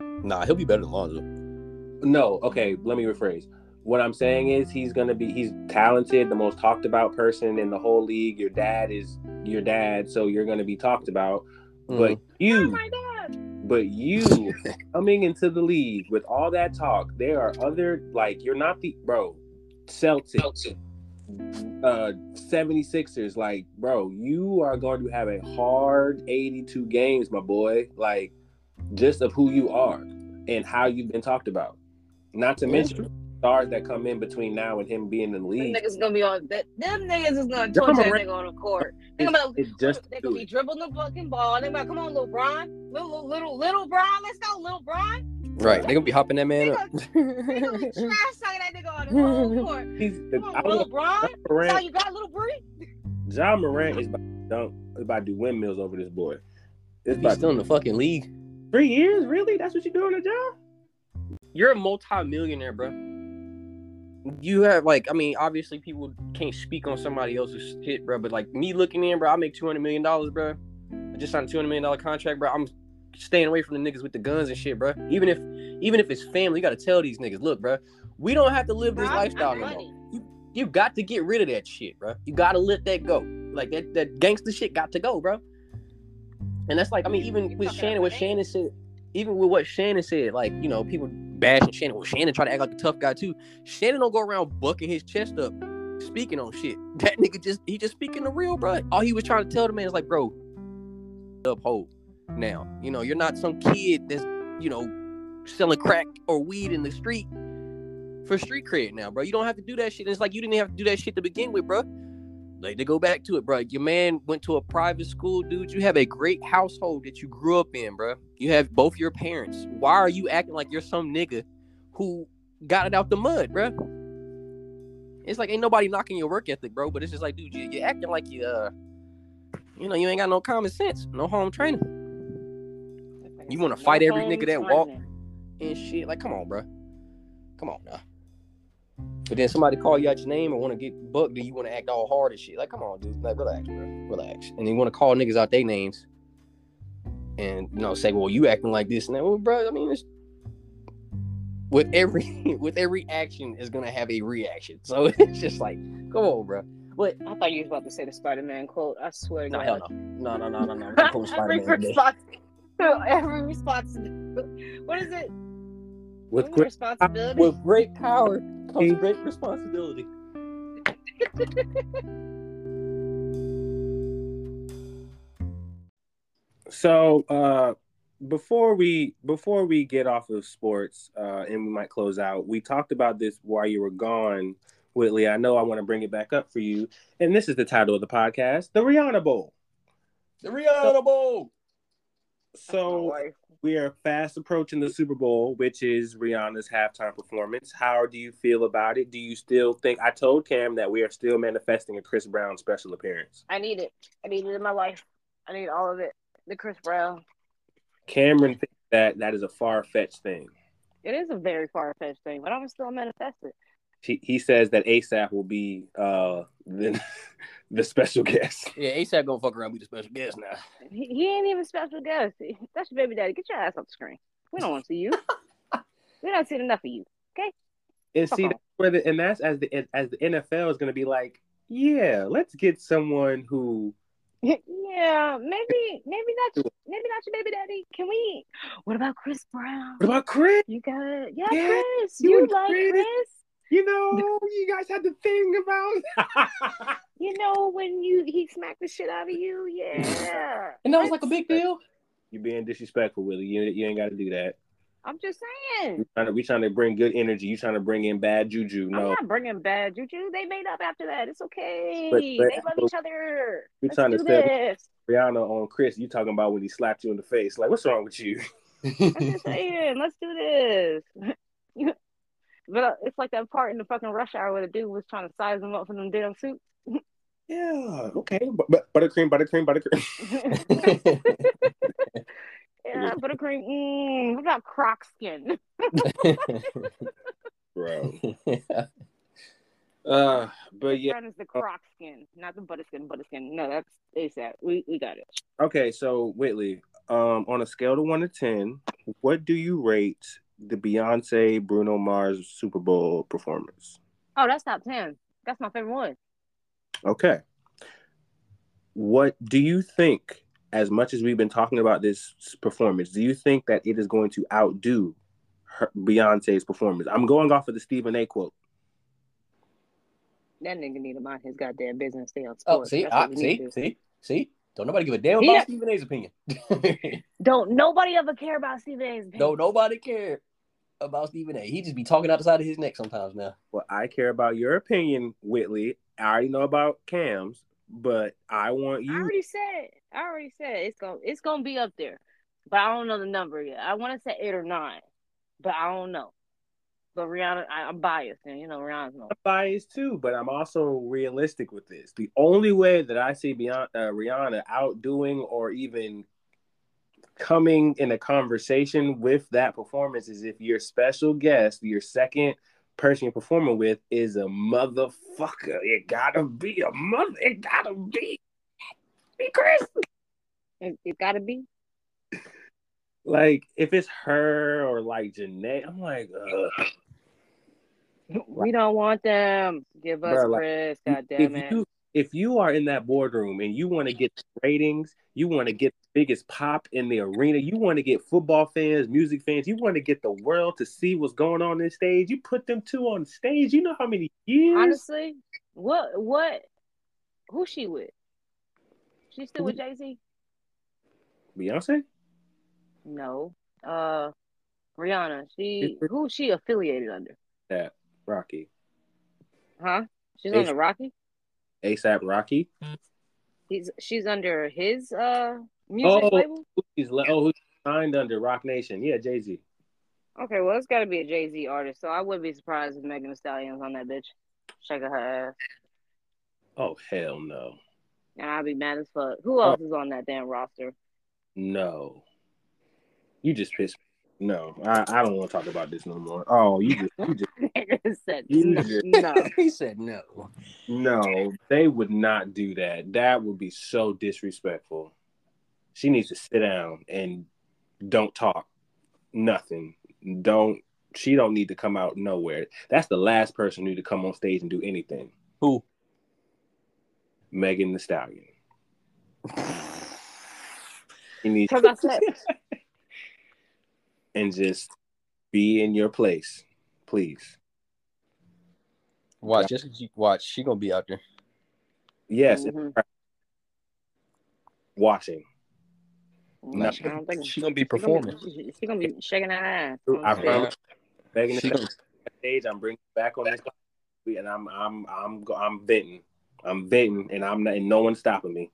Nah, he'll be better than Lonzo. No, okay. Let me rephrase. What I'm saying is he's going to be. He's talented, the most talked about person in the whole league. Your dad is your dad, so you're going to be talked about. But Oh you, my god! but you coming into the league with all that talk, there are other like you're not the bro. Celtics, uh 76ers like bro you are going to have a hard 82 games my boy like just of who you are and how you've been talked about not to mention stars that come in between now and him being in the Them league niggas gonna be on that. Them niggas is gonna Them torture that nigga on the court. Think about it's just they to gonna be dribbling the fucking ball. They about come on, little little little little Bron. Let's go, little Bron. Right, they gonna be hopping that man up. They gonna be trash talking that nigga on the whole court. He's, Come on, little Bron. John That's all you got, little Bree. Ja Morant is about to dunk, is about to do windmills over this boy. It's He's still in the fucking league. three years, really? That's what you're doing, a job? You're a multi-millionaire, bro. You have like, I mean, obviously people can't speak on somebody else's shit, bro. But like me looking in, bro, I make two hundred million dollars, bro. I just signed a two hundred million dollar contract, bro. I'm staying away from the niggas with the guns and shit, bro. Even if, even if it's family, you gotta tell these niggas, look, bro, we don't have to live this Bro, I'm- lifestyle I'm no money. more. You got to get rid of that shit, bro. You gotta let that go. Like that, that gangster shit got to go, bro. And that's like, I mean, even You with Shannon, what Shannon said, even with what Shannon said, like, you know, people bashing Shannon. Well, Shannon try to act like a tough guy too. Shannon don't go around bucking his chest up, speaking on shit. That nigga just he just speaking the real, bro. All he was trying to tell the man is like, bro, uphold. Now, you know, you're not some kid that's, you know, selling crack or weed in the street for street cred now, bro. You don't have to do that shit. It's like you didn't have to do that shit to begin with, bro. Like to go back to it, bro. Your man went to a private school, dude. You have a great household that you grew up in, bro. You have both your parents. Why are you acting like you're some nigga who got it out the mud, bro? It's like ain't nobody knocking your work ethic, bro. But it's just like, dude, you, you're acting like you, uh, you know, you ain't got no common sense, no home training You wanna fight every nigga that walk? and shit. Like, come on, bro. Come on now. But then somebody call you out your name or want to get bucked, then you want to act all hard and shit. Like, come on, dude. Like, relax, bro. Relax. And you want to call niggas out their names and you know say, well, you acting like this and that. Well, bro, I mean, it's with every with every action is gonna have a reaction. So it's just like, come on, bro. But I thought you was about to say the Spider Man quote. I swear to no, God. hell no, no, no, no, no, no. I'm not quoting every response, every response. What is it? With Every quick, responsibility. With great power comes great responsibility. so uh, before we before we get off of sports uh, and we might close out, we talked about this while you were gone, Whitley. I know I want to bring it back up for you, and this is the title of the podcast, the Rihanna Bowl. The Rihanna Bowl. So we are fast approaching the Super Bowl, which is Rihanna's halftime performance. How do you feel about it? Do you still think? I told Cam that we are still manifesting a Chris Brown special appearance. I need it. I need it in my life. I need all of it. The Chris Brown. Cameron thinks that that is a far fetched thing. It is a very far fetched thing, but I'm still manifesting. He, he says that ASAP will be uh, the, the special guest. Yeah, ASAP gonna fuck around be the special guest now. He, he ain't even special guest. That's your baby daddy. Get your ass off the screen. We don't want to see you. we don't see enough of you. Okay. And see, Uh-huh. that's where the, and that's as the as the NFL is going to be like, yeah, let's get someone who yeah, maybe, maybe not, maybe not your baby daddy. Can we? What about Chris Brown? What about Chris? You got it. Yeah, Yeah, Chris. you You, like Chris. Chris. You know, you guys had the thing about. You know when you he smacked the shit out of you. Yeah. And that was like a big deal. you being disrespectful, Willie. You you ain't got to do that. I'm just saying. We trying to we trying to bring good energy. You trying to bring in bad juju? No, I'm No, not bringing bad juju. They made up after that. It's okay. But- but- they love each other. we Let's trying to do set- this. Rihanna on Chris. You talking about when he slapped you in the face? Like, what's wrong with you? I'm just saying. Let's do this. but uh, it's like that part in the fucking rush hour where the dude was trying to size him up for them damn suits. Yeah, okay, but, but buttercream, buttercream, buttercream. yeah, buttercream. Mm, what about croc skin? Bro. Uh, but yeah, is the croc skin, not the butterskin. Butterskin. No, that's ASAP. We we got it. okay. So Whitley, um, on a scale of one to ten, what do you rate the Beyonce Bruno Mars Super Bowl performance? Oh, that's top ten. That's my favorite one. Okay. What do you think? As much as we've been talking about this performance, do you think that it is going to outdo her, Beyonce's performance? I'm going off of the Stephen A. quote. That nigga need to mind his goddamn business. Stay on sports. oh, see, That's I, what he see, to see, see. Don't nobody give a damn He about not- Stephen A's opinion. Don't nobody ever care about Stephen A's. no, nobody care about Stephen A. He just be talking out the side of his neck sometimes now. Well, I care about your opinion, Whitley. I already know about Cam's, but I want you. I already said. I already said it's gonna it's gonna be up there, but I don't know the number yet. I want to say eight or nine, but I don't know. But Rihanna, I, I'm biased, and you know Rihanna's no. I'm biased too, but I'm also realistic with this. The only way that I see Beyond, uh, Rihanna outdoing or even coming in a conversation with that performance is if your special guest, your second person you're performing with, is a motherfucker. It gotta be a mother. It gotta be. Be Chris. It, it gotta be. Like if it's her or like Janae, I'm like, ugh. We don't want them. Give us like, Chris. God damn if it. you if you are in that boardroom and you want to get ratings, you want to get biggest pop in the arena, you want to get football fans, music fans, you want to get the world to see what's going on this stage. You put them two on stage. You know how many years? Honestly, what what? Who's she with? She still with Jay Z? Beyonce. No. Uh, Rihanna. She who's she affiliated under? That Rocky, Huh? She's Hey. under Rocky. ASAP Rocky. He's she's under his uh music Oh. label. He's le- oh, who's signed under Roc Nation? Yeah, Jay Z. Okay, well it's got to be a Jay Z artist, so I wouldn't be surprised if Megan Thee Stallion's on that bitch, shaking her ass, Oh hell no, and I'd be mad as fuck. Who else is on that damn roster? no. You just pissed. me. No, I, I don't want to talk about this no more. Oh, you just, you just said You no. just- no. he said no. No, they would not do that. That would be so disrespectful. She needs to sit down and don't talk. Nothing. Don't she don't need to come out nowhere. That's the last person who need to come on stage and do anything. Who? Megan Thee Stallion. You need Because I said and just be in your place, please. Watch, just 'cause you watch, she gonna be out there. Yes, Mhm. watching. I don't think She gonna be she gonna performing. be- She, she gonna be shaking her ass. I promise. Megan Thee She Stallion. gonna, stage. I'm bringing back on this, and I'm I'm I'm go- I'm venting. I'm venting, and I'm not, and no one's stopping me.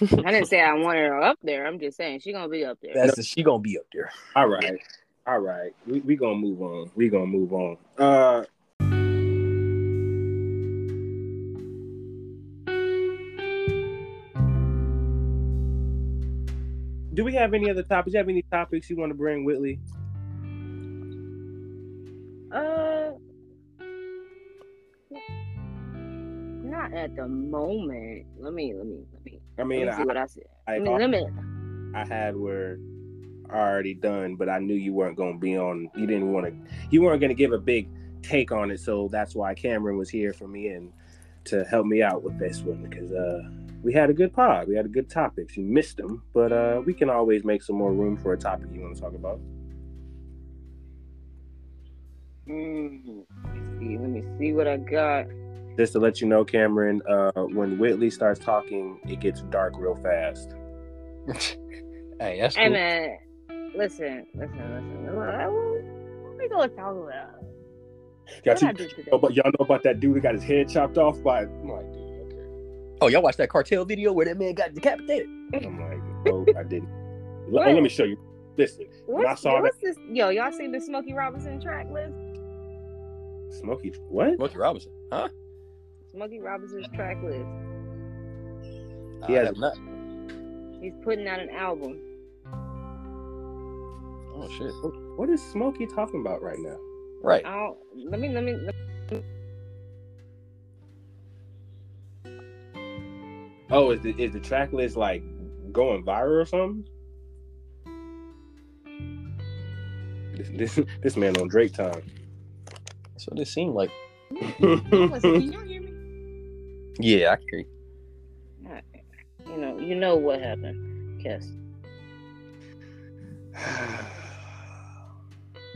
I didn't say I wanted her up there. I'm just saying she gonna be up there. that's the, she gonna be up there. All right, all right. We we gonna move on. We gonna move on. Uh. Do we have any other topics? Do you have any topics you want to bring, Whitley? Uh, not at the moment. Let me, let me, let me. I mean, let me see I, what I said. I, I mean, let me. I had were already done, but I knew you weren't going to be on. You didn't want to. You weren't going to give a big take on it, so that's why Cameron was here for me and to help me out with this one because uh, we had a good pod. We had a good topics. You missed them, but uh, we can always make some more room for a topic you want to talk about. Mm, let me see. Let me see what I got. Just to let you know, Cameron, uh, when Whitley starts talking, it gets dark real fast. hey, that's Hey man, listen, listen, listen. What we gonna talk about? Got Y'all, What see- I do today? oh, but y'all know about that dude that got his head chopped off by. I'm like, dude, okay. Oh, y'all watched that cartel video where that man got decapitated? I'm like, no, I didn't. Let, let me show you. Listen, when I saw what's this? Yo, y'all seen the Smokey Robinson track list? Smokey, what? Smokey Robinson, huh? Smokey Robinson's track list. He has- have not. He's putting out an album. Oh shit. What is Smokey talking about right now? Right. I don't. Let me. Let me. Oh, is the is the track list like going viral or something? This this, this man on Drake time. That's what it seemed like. Can y'all hear me? Yeah, I can hear you. Alright. You know. You know what happened, Kes.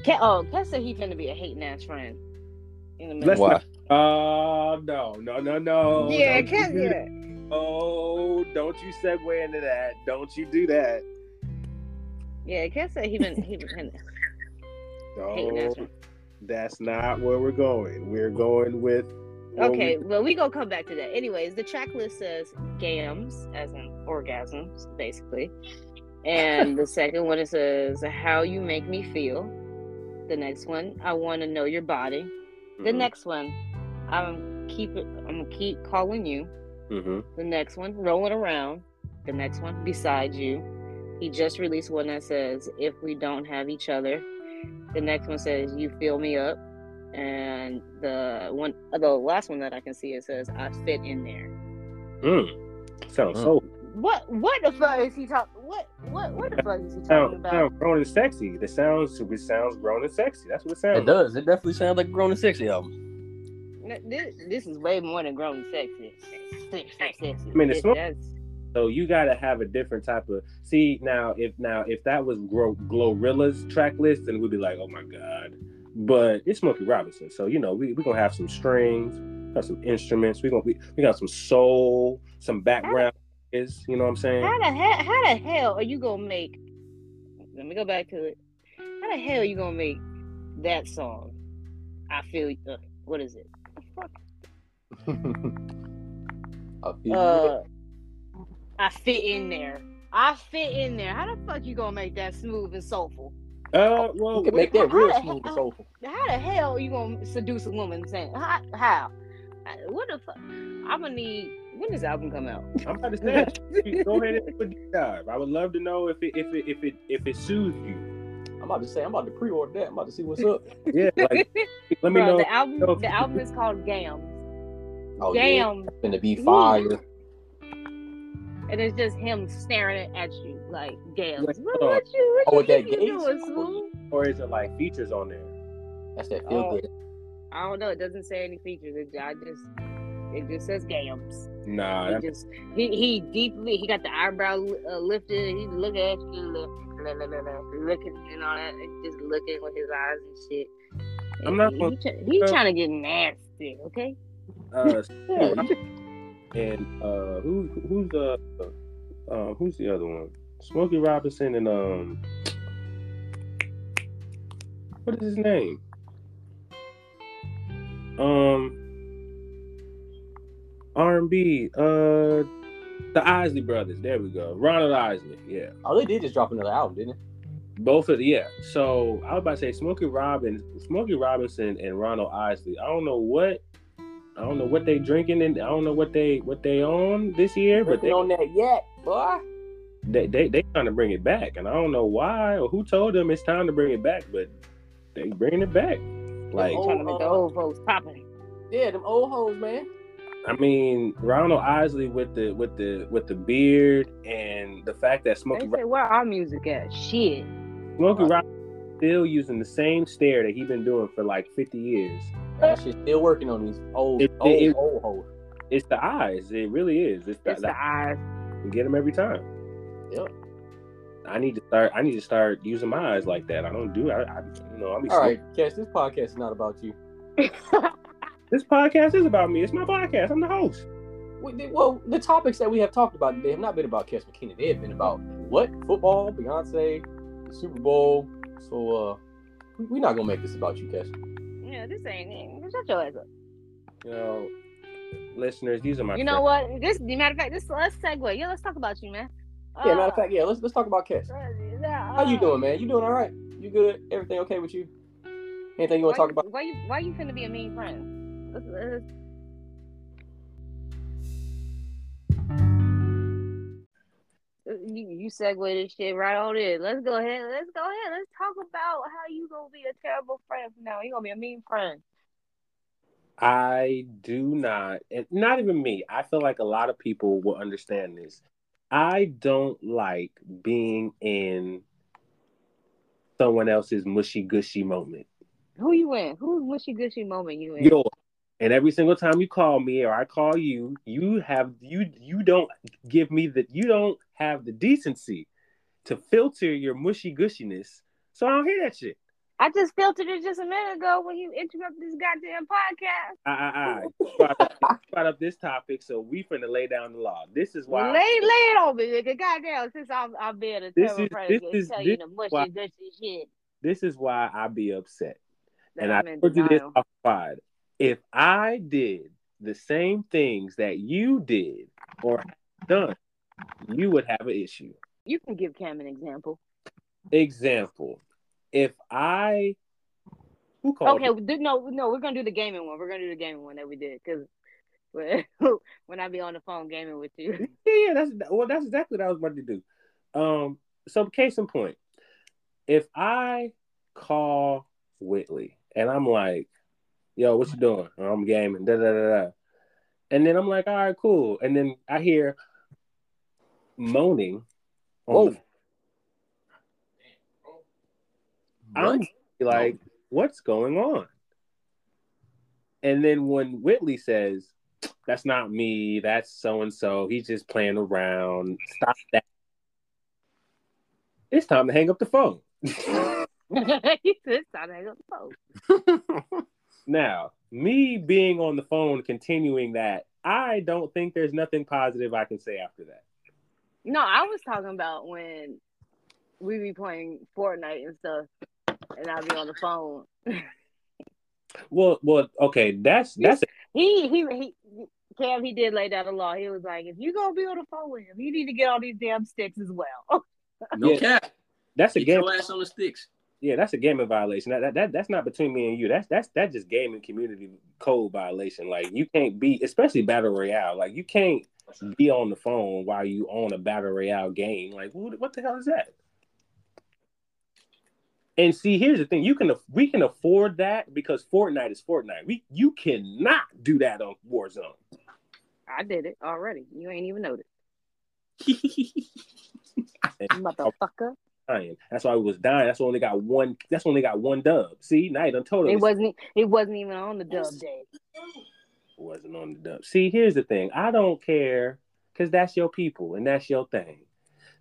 Ke- oh, Kes said he finna be a hating ass friend. In a minute. Let's Why? Uh no, no, no, no. yeah, Don't you Kes. do Yeah. Oh, don't you segue into that. Don't you do that. Yeah, Kes said he been he been No, that's not where we're going. We're going with what we- Okay, well, we gonna come back to that. Anyways, the track list says gams, as in orgasms, basically. And the second one it says how you make me feel. The next one, I want to know your body. The Mhm, next one, I'm keep. I'm gonna keep calling you. Mhm. The next one, rolling around. The next one, beside you. He just released one that says if we don't have each other. The next one says you fill me up. And the one, the last one that I can see, it says I fit in there. Mm. Sounds Mm. so What? What the fuck is he talking? What? What? What the fuck is he talking sound, about? sound grown and sexy. The sounds it sounds grown and sexy. That's what it sounds. It does. It definitely sounds like a grown and sexy album. This, this is way more than grown and sexy. Sexy. I mean, it's It- So you got to have a different type of see now. If now if that was Gro- Glorilla's track list, then we'd be like, oh my god. But it's Smokey Robinson, so you know we we gonna have some strings, got some instruments. We gonna we, we got some soul, some background. Is you know what I'm saying? How the hell? How the hell are you gonna make? Let me go back to it. How the hell are you gonna make that song? I feel. Uh, what is it? Fuck. I Uh, I fit in there. I fit in there. How the fuck you gonna make that smooth and soulful? Uh, well, you can make that how real the smooth and hell- soulful. How the hell you gonna seduce a woman saying how? how? Uh, What the fuck? I'm gonna need. When does the album come out? I'm about to say, go ahead and do a deep dive. I would love to know if it if it if it if it soothes you. I'm about to say, I'm about to pre-order that. I'm about to see what's up. Yeah, like let me Bro, know. the album. know The album is called Gams. Oh yeah, Gams. it's gonna be fire. and it's just him staring at you like gams. Like, What, uh, what you what oh, you with that you doing, Smooth? Or is it like features on there? That's that feel Oh. good. I don't know. It doesn't say any features. It, I just it just says gams. Nah, He just he he deeply he got the eyebrow uh, lifted. and He's looking at you, looking and all that. and Just looking with his eyes and shit. I'm not He, gonna- he, he uh, trying to get nasty. Okay. uh, and uh, who who's the uh, who's the other one? Smokey Robinson and um, what is his name? Um, R and B. Uh, the Isley brothers. There we go. Ronald Isley. Yeah. Oh, they did just drop another album, didn't they? Both of the, yeah. So I was about to say Smokey Robin, Smokey Robinson and Ronald Isley. I don't know what, I don't know what they drinking and I don't know what they what they on this year, but they Working on that yet, boy. they they they trying to bring it back, and I don't know why or who told them it's time to bring it back, but they bringing it back. Like trying to make the old folks popping. Yeah, them old hoes, man. I mean Ronald Isley with the with the with the beard and the fact that Smokey. They Smokey say where our music at? Shit. Smokey Robinson still using the same stare that he's been doing for like fifty years. That shit still working on these old, It- old, it- old hoes. It's the eyes. It really is. It's the, It's the eyes. You get them every time. Yep. I need to start. I need to start using my eyes like that. I don't do. I, I you know. I be All right, Cash, this podcast is not about you. This podcast is about me. It's my podcast. I'm the host. Well, the topics that we have talked about today have not been about Cash McKinney. They have been about what? Football, Beyonce, Super Bowl. So uh, we- we're not gonna make this about you, Cash. Yeah, this ain't it. Shut your ass up. You know, listeners, these are my You know what? This, the matter of fact, this let's segue. Yeah, let's talk about you, man. Yeah, matter of fact, yeah. Let's let's talk about Cash. uh, How you doing, man? You doing all right? You good? Everything okay with you? Anything you want to why talk about? Why you why you finna be a mean friend? You you segue this shit right on in. Let's go ahead. Let's go ahead. Let's talk about how you gonna be a terrible friend from now. You gonna be a mean friend. I do not, and not even me. I feel like a lot of people will understand this. I don't like being in someone else's mushy gushy moment. Who you in? Who's mushy gushy moment you in? Yo, and every single time you call me or I call you, you have you you don't give me that you don't have the decency to filter your mushy gushiness. So I don't hear that shit. I just filtered it just a minute ago when you interrupted this goddamn podcast. I, I, I brought, up, you brought up this topic, so we finna lay down the law. This is why. Lay, lay it on me, nigga. Goddamn, since I'm, I'm being a This is- this and is- tell this you the is mushy why- gushy shit. This is why I be upset. that and I I'm told you this off pod. If I did the same things that you did or done, you would have an issue. You can give Cam an example. Example: If I who called Okay, no, no, we're gonna do the gaming one. We're gonna do the gaming one that we did because when I be on the phone gaming with you, Yeah, yeah, that's well, that's exactly what I was about to do. Um, so case in point, if I call Whitley and I'm like, "Yo, what you doing?" Or I'm gaming, da da da da, and then I'm like, "All right, cool," and then I hear moaning. Oh, the- I'm like, "What's going on?" And then when Whitley says, "That's not me. That's so and so. He's just playing around. Stop that." It's time to hang up the phone. he said, "Time to hang up the phone." Now, me being on the phone, continuing that, I don't think there's nothing positive I can say after that. No, I was talking about when we be playing Fortnite and stuff, and I be on the phone. Well, well, okay, that's that's He he he. Cam, he did lay down the law. He was like, if you gonna be on the phone with him, you need to get all these damn sticks as well. No Yeah. cap. that's a Get game. your ass on the sticks. Yeah, that's a gaming violation. That, that that that's not between me and you. That's that's that's just gaming community code violation. Like you can't be, especially battle royale. Like you can't be on the phone while you own a battle royale game. Like what, what the hell is that? And see, here's the thing: you can we can afford that because Fortnite is Fortnite. We you cannot do that on Warzone. I did it already. You ain't even noticed, motherfucker. Dying. That's why I was dying. That's why I only got one. That's why I only got one dub. See, now you done told us It wasn't. It wasn't even on the dub day. wasn't on the dub. See, here's the thing. I don't care because that's your people and that's your thing.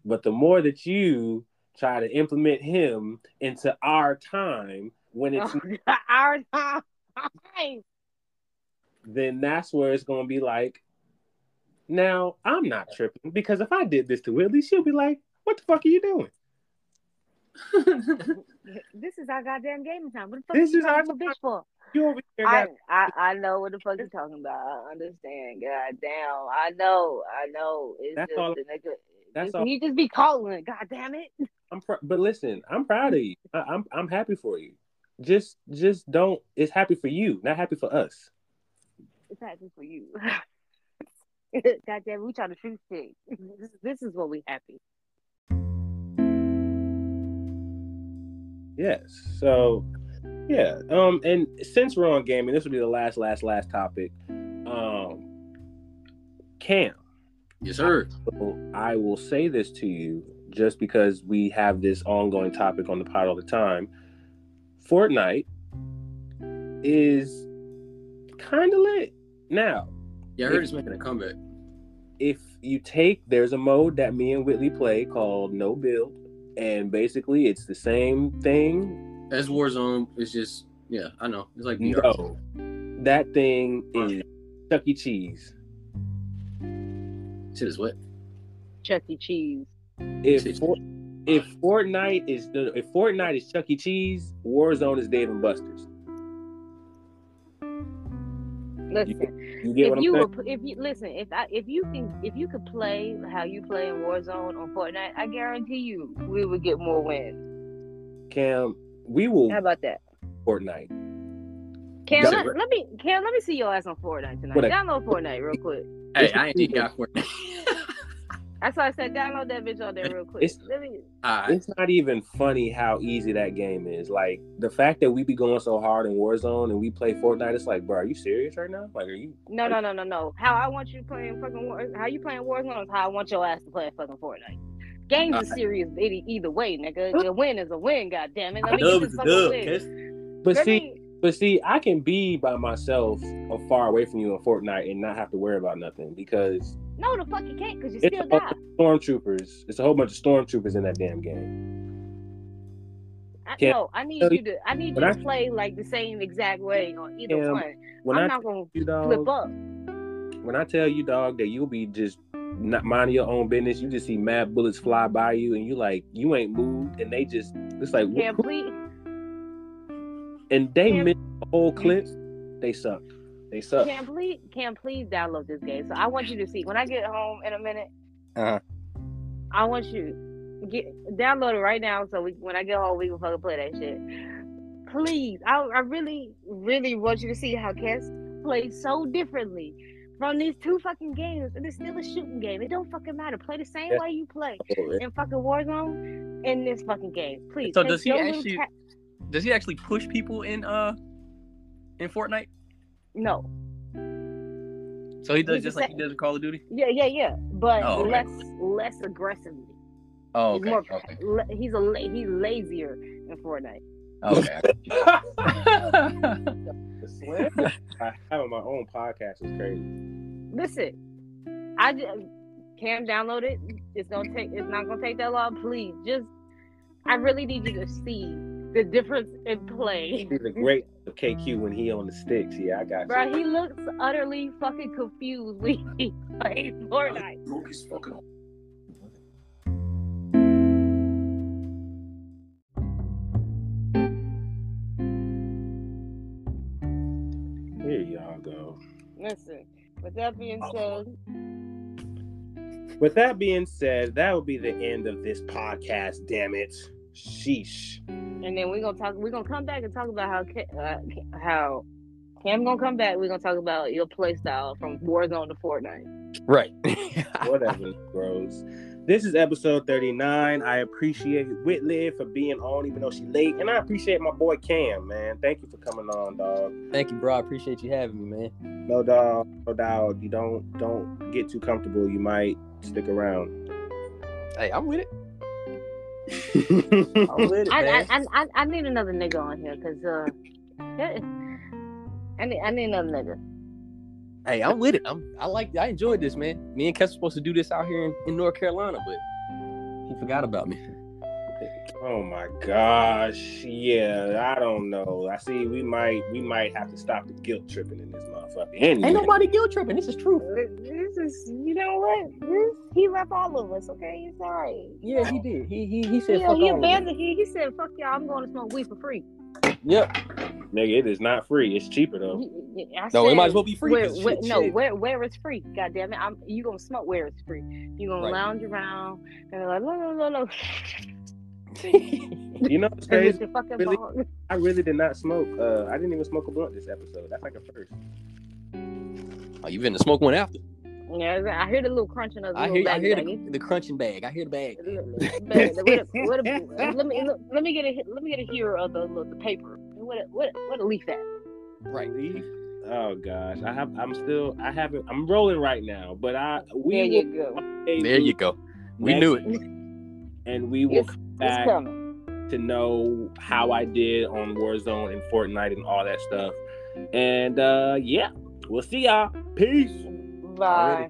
But the more that you try to implement him into our time when it's Our time. then that's where it's gonna be like, now I'm not tripping because if I did this to Whitley, she'll be like, What the fuck are you doing? This is our goddamn gaming time. What the fuck This you is our bitch for? You over here I, I I know what the fuck you're talking about. I understand. God damn. I know. I know. It's That's just all- the nigga. that's just, all He just be calling. God damn it. I'm pr- but listen, I'm proud of you. I- I'm I'm happy for you. Just just don't it's happy for you, not happy for us. It's happy for you. God damn, we trying to shoot shit. This, this is what we happy. Yes. So, yeah. Um, and since we're on gaming, this will be the last, last, last topic. Um, Cam, yes, sir. I will say this to you just because we have this ongoing topic on the pod all the time. Fortnite is kind of lit now. Yeah, I heard it's making a comeback. if you take there's a mode that me and Whitley play called no build and basically it's the same thing As Warzone, it's just yeah, I know. It's like VR. no that thing is Chuck E. Cheese Shit is what? Chuck E. Cheese. if For- if Fortnite is the if Fortnite is Chuck E. Cheese, Warzone is Dave and Buster's. Listen, You get if what I'm you saying? were, if you listen, if I, if you can, if you could play how you play in Warzone on Fortnite, I guarantee you we would get more wins. Cam, we will How about that? Fortnite. Cam, Got let, it. let me, Cam, let me see your ass on Fortnite tonight. What a- Download Fortnite real quick. Hey, I ain't even got Fortnite. That's why I said download that bitch on there real quick. It's- Let me, Alright. It's not even funny how easy that game is. Like the fact that we be going so hard in Warzone and we play Fortnite, it's like, bro, are you serious right now? Like, are you? no, no, no, no, no. How I want you playing fucking War, how you playing Warzone is how I want your ass to play fucking Fortnite. Games are serious either, either way, nigga. A win is a win, God damn it. Let me get Dub this is a fucking dub. win. But Let see, me- but see, I can be by myself or far away from you in Fortnite and not have to worry about nothing because no, the fuck you can't because you it's still die. stormtroopers. It's a whole bunch of stormtroopers in that damn game. I, Can't- no, I need you to. I need you to I- play like the same exact way on either one. When I'm I not gonna you, flip dog, up. when I tell you, dog, that you'll be just not minding your own business, you just see mad bullets fly by you, and you like you ain't moved, and they just it's like Can't please. and they Cam- missed the whole clip. They suck. They suck. Can please, can please download this game. So I want you to see when I get home in a minute. Uh-huh. I want you get download it right now. So we, when I get home, we can fucking play that shit. Please, I, I really, really want you to see how Cass plays so differently from these two fucking games, and it's still a shooting game. It don't fucking matter. Play the same Yeah. way you play in fucking Warzone in this fucking game. Please. So does he actually- ta- Does he actually push people in uh in Fortnite? No. So he does He's just the like he does in Call of Duty? Yeah, yeah, yeah. But Oh, okay. less, less aggressively. Oh, He's okay. more- Okay. La- he's a la- he's lazier in Fortnite. Okay. The I have my own podcast is crazy. Listen, I just Cam download it. It's gonna take. It's not gonna take that long. Please, just I really need you to see the difference in play. He's a great KQ when he on the sticks. Yeah, I got you. Bro, he looks utterly fucking confused when he plays Fortnite. Here y'all go. Listen, with that being oh. said, With that being said, that will be the end of this podcast. Damn it. Sheesh. and then we're gonna talk. We're gonna come back and talk about how uh, how Cam gonna come back. We're gonna talk about your play style from Warzone to Fortnite. Right. Whatever, bros. This is episode 39. I appreciate Whitley for being on, even though she late. And I appreciate my boy Cam, man. Thank you for coming on, dog. Thank you, bro. I appreciate you having me, man. No dog, no doubt. You don't don't get too comfortable. You might stick around. Hey, I'm with it. I'm with it, I, man. I, I, I need another nigga on here because uh, I need I need another nigga. hey, I'm with it. I'm. I like. I enjoyed this, man. Me and Kes were supposed to do this out here in, in North Carolina, but he forgot about me. Oh my gosh. Yeah, I don't know. I see we might we might have to stop the guilt tripping in this motherfucker. Anyway. Ain't nobody guilt tripping. This is true. Uh, this is you know what this, he left all of us. Okay, He's all right. Yeah, he did. He he he said Yeah, fuck he all of abandoned. He, he said, "Fuck y'all, I'm going to smoke weed for free." Yep. Nigga, it is not free. It's cheaper though. He- he- I No, it might as well be free. Where, 'cause where, no, shit. where where it's free. God damn it, I'm you gonna smoke where it's free. You gonna Right. lounge around and be like, no, no, no, no. You know what's crazy? hit fucking Really? bong. I really did not smoke. Uh, I didn't even smoke a blunt this episode. That's like a first. oh, you been to smoke one after? Yeah, I hear the little crunching of the I little hear. I hear the, the crunching bag. I hear the bag. baggy. What a- what a- let me let me get a let me get a hear of the the paper. What a, what a, what a leaf at? Right. Leaf? Oh gosh, I have. I'm still. I haven't. I'm rolling right now, but I. We There you go. There you go. We knew it. And we will It's, come back to know how I did on Warzone and Fortnite and all that stuff. And uh yeah, we'll see y'all. Peace. Bye.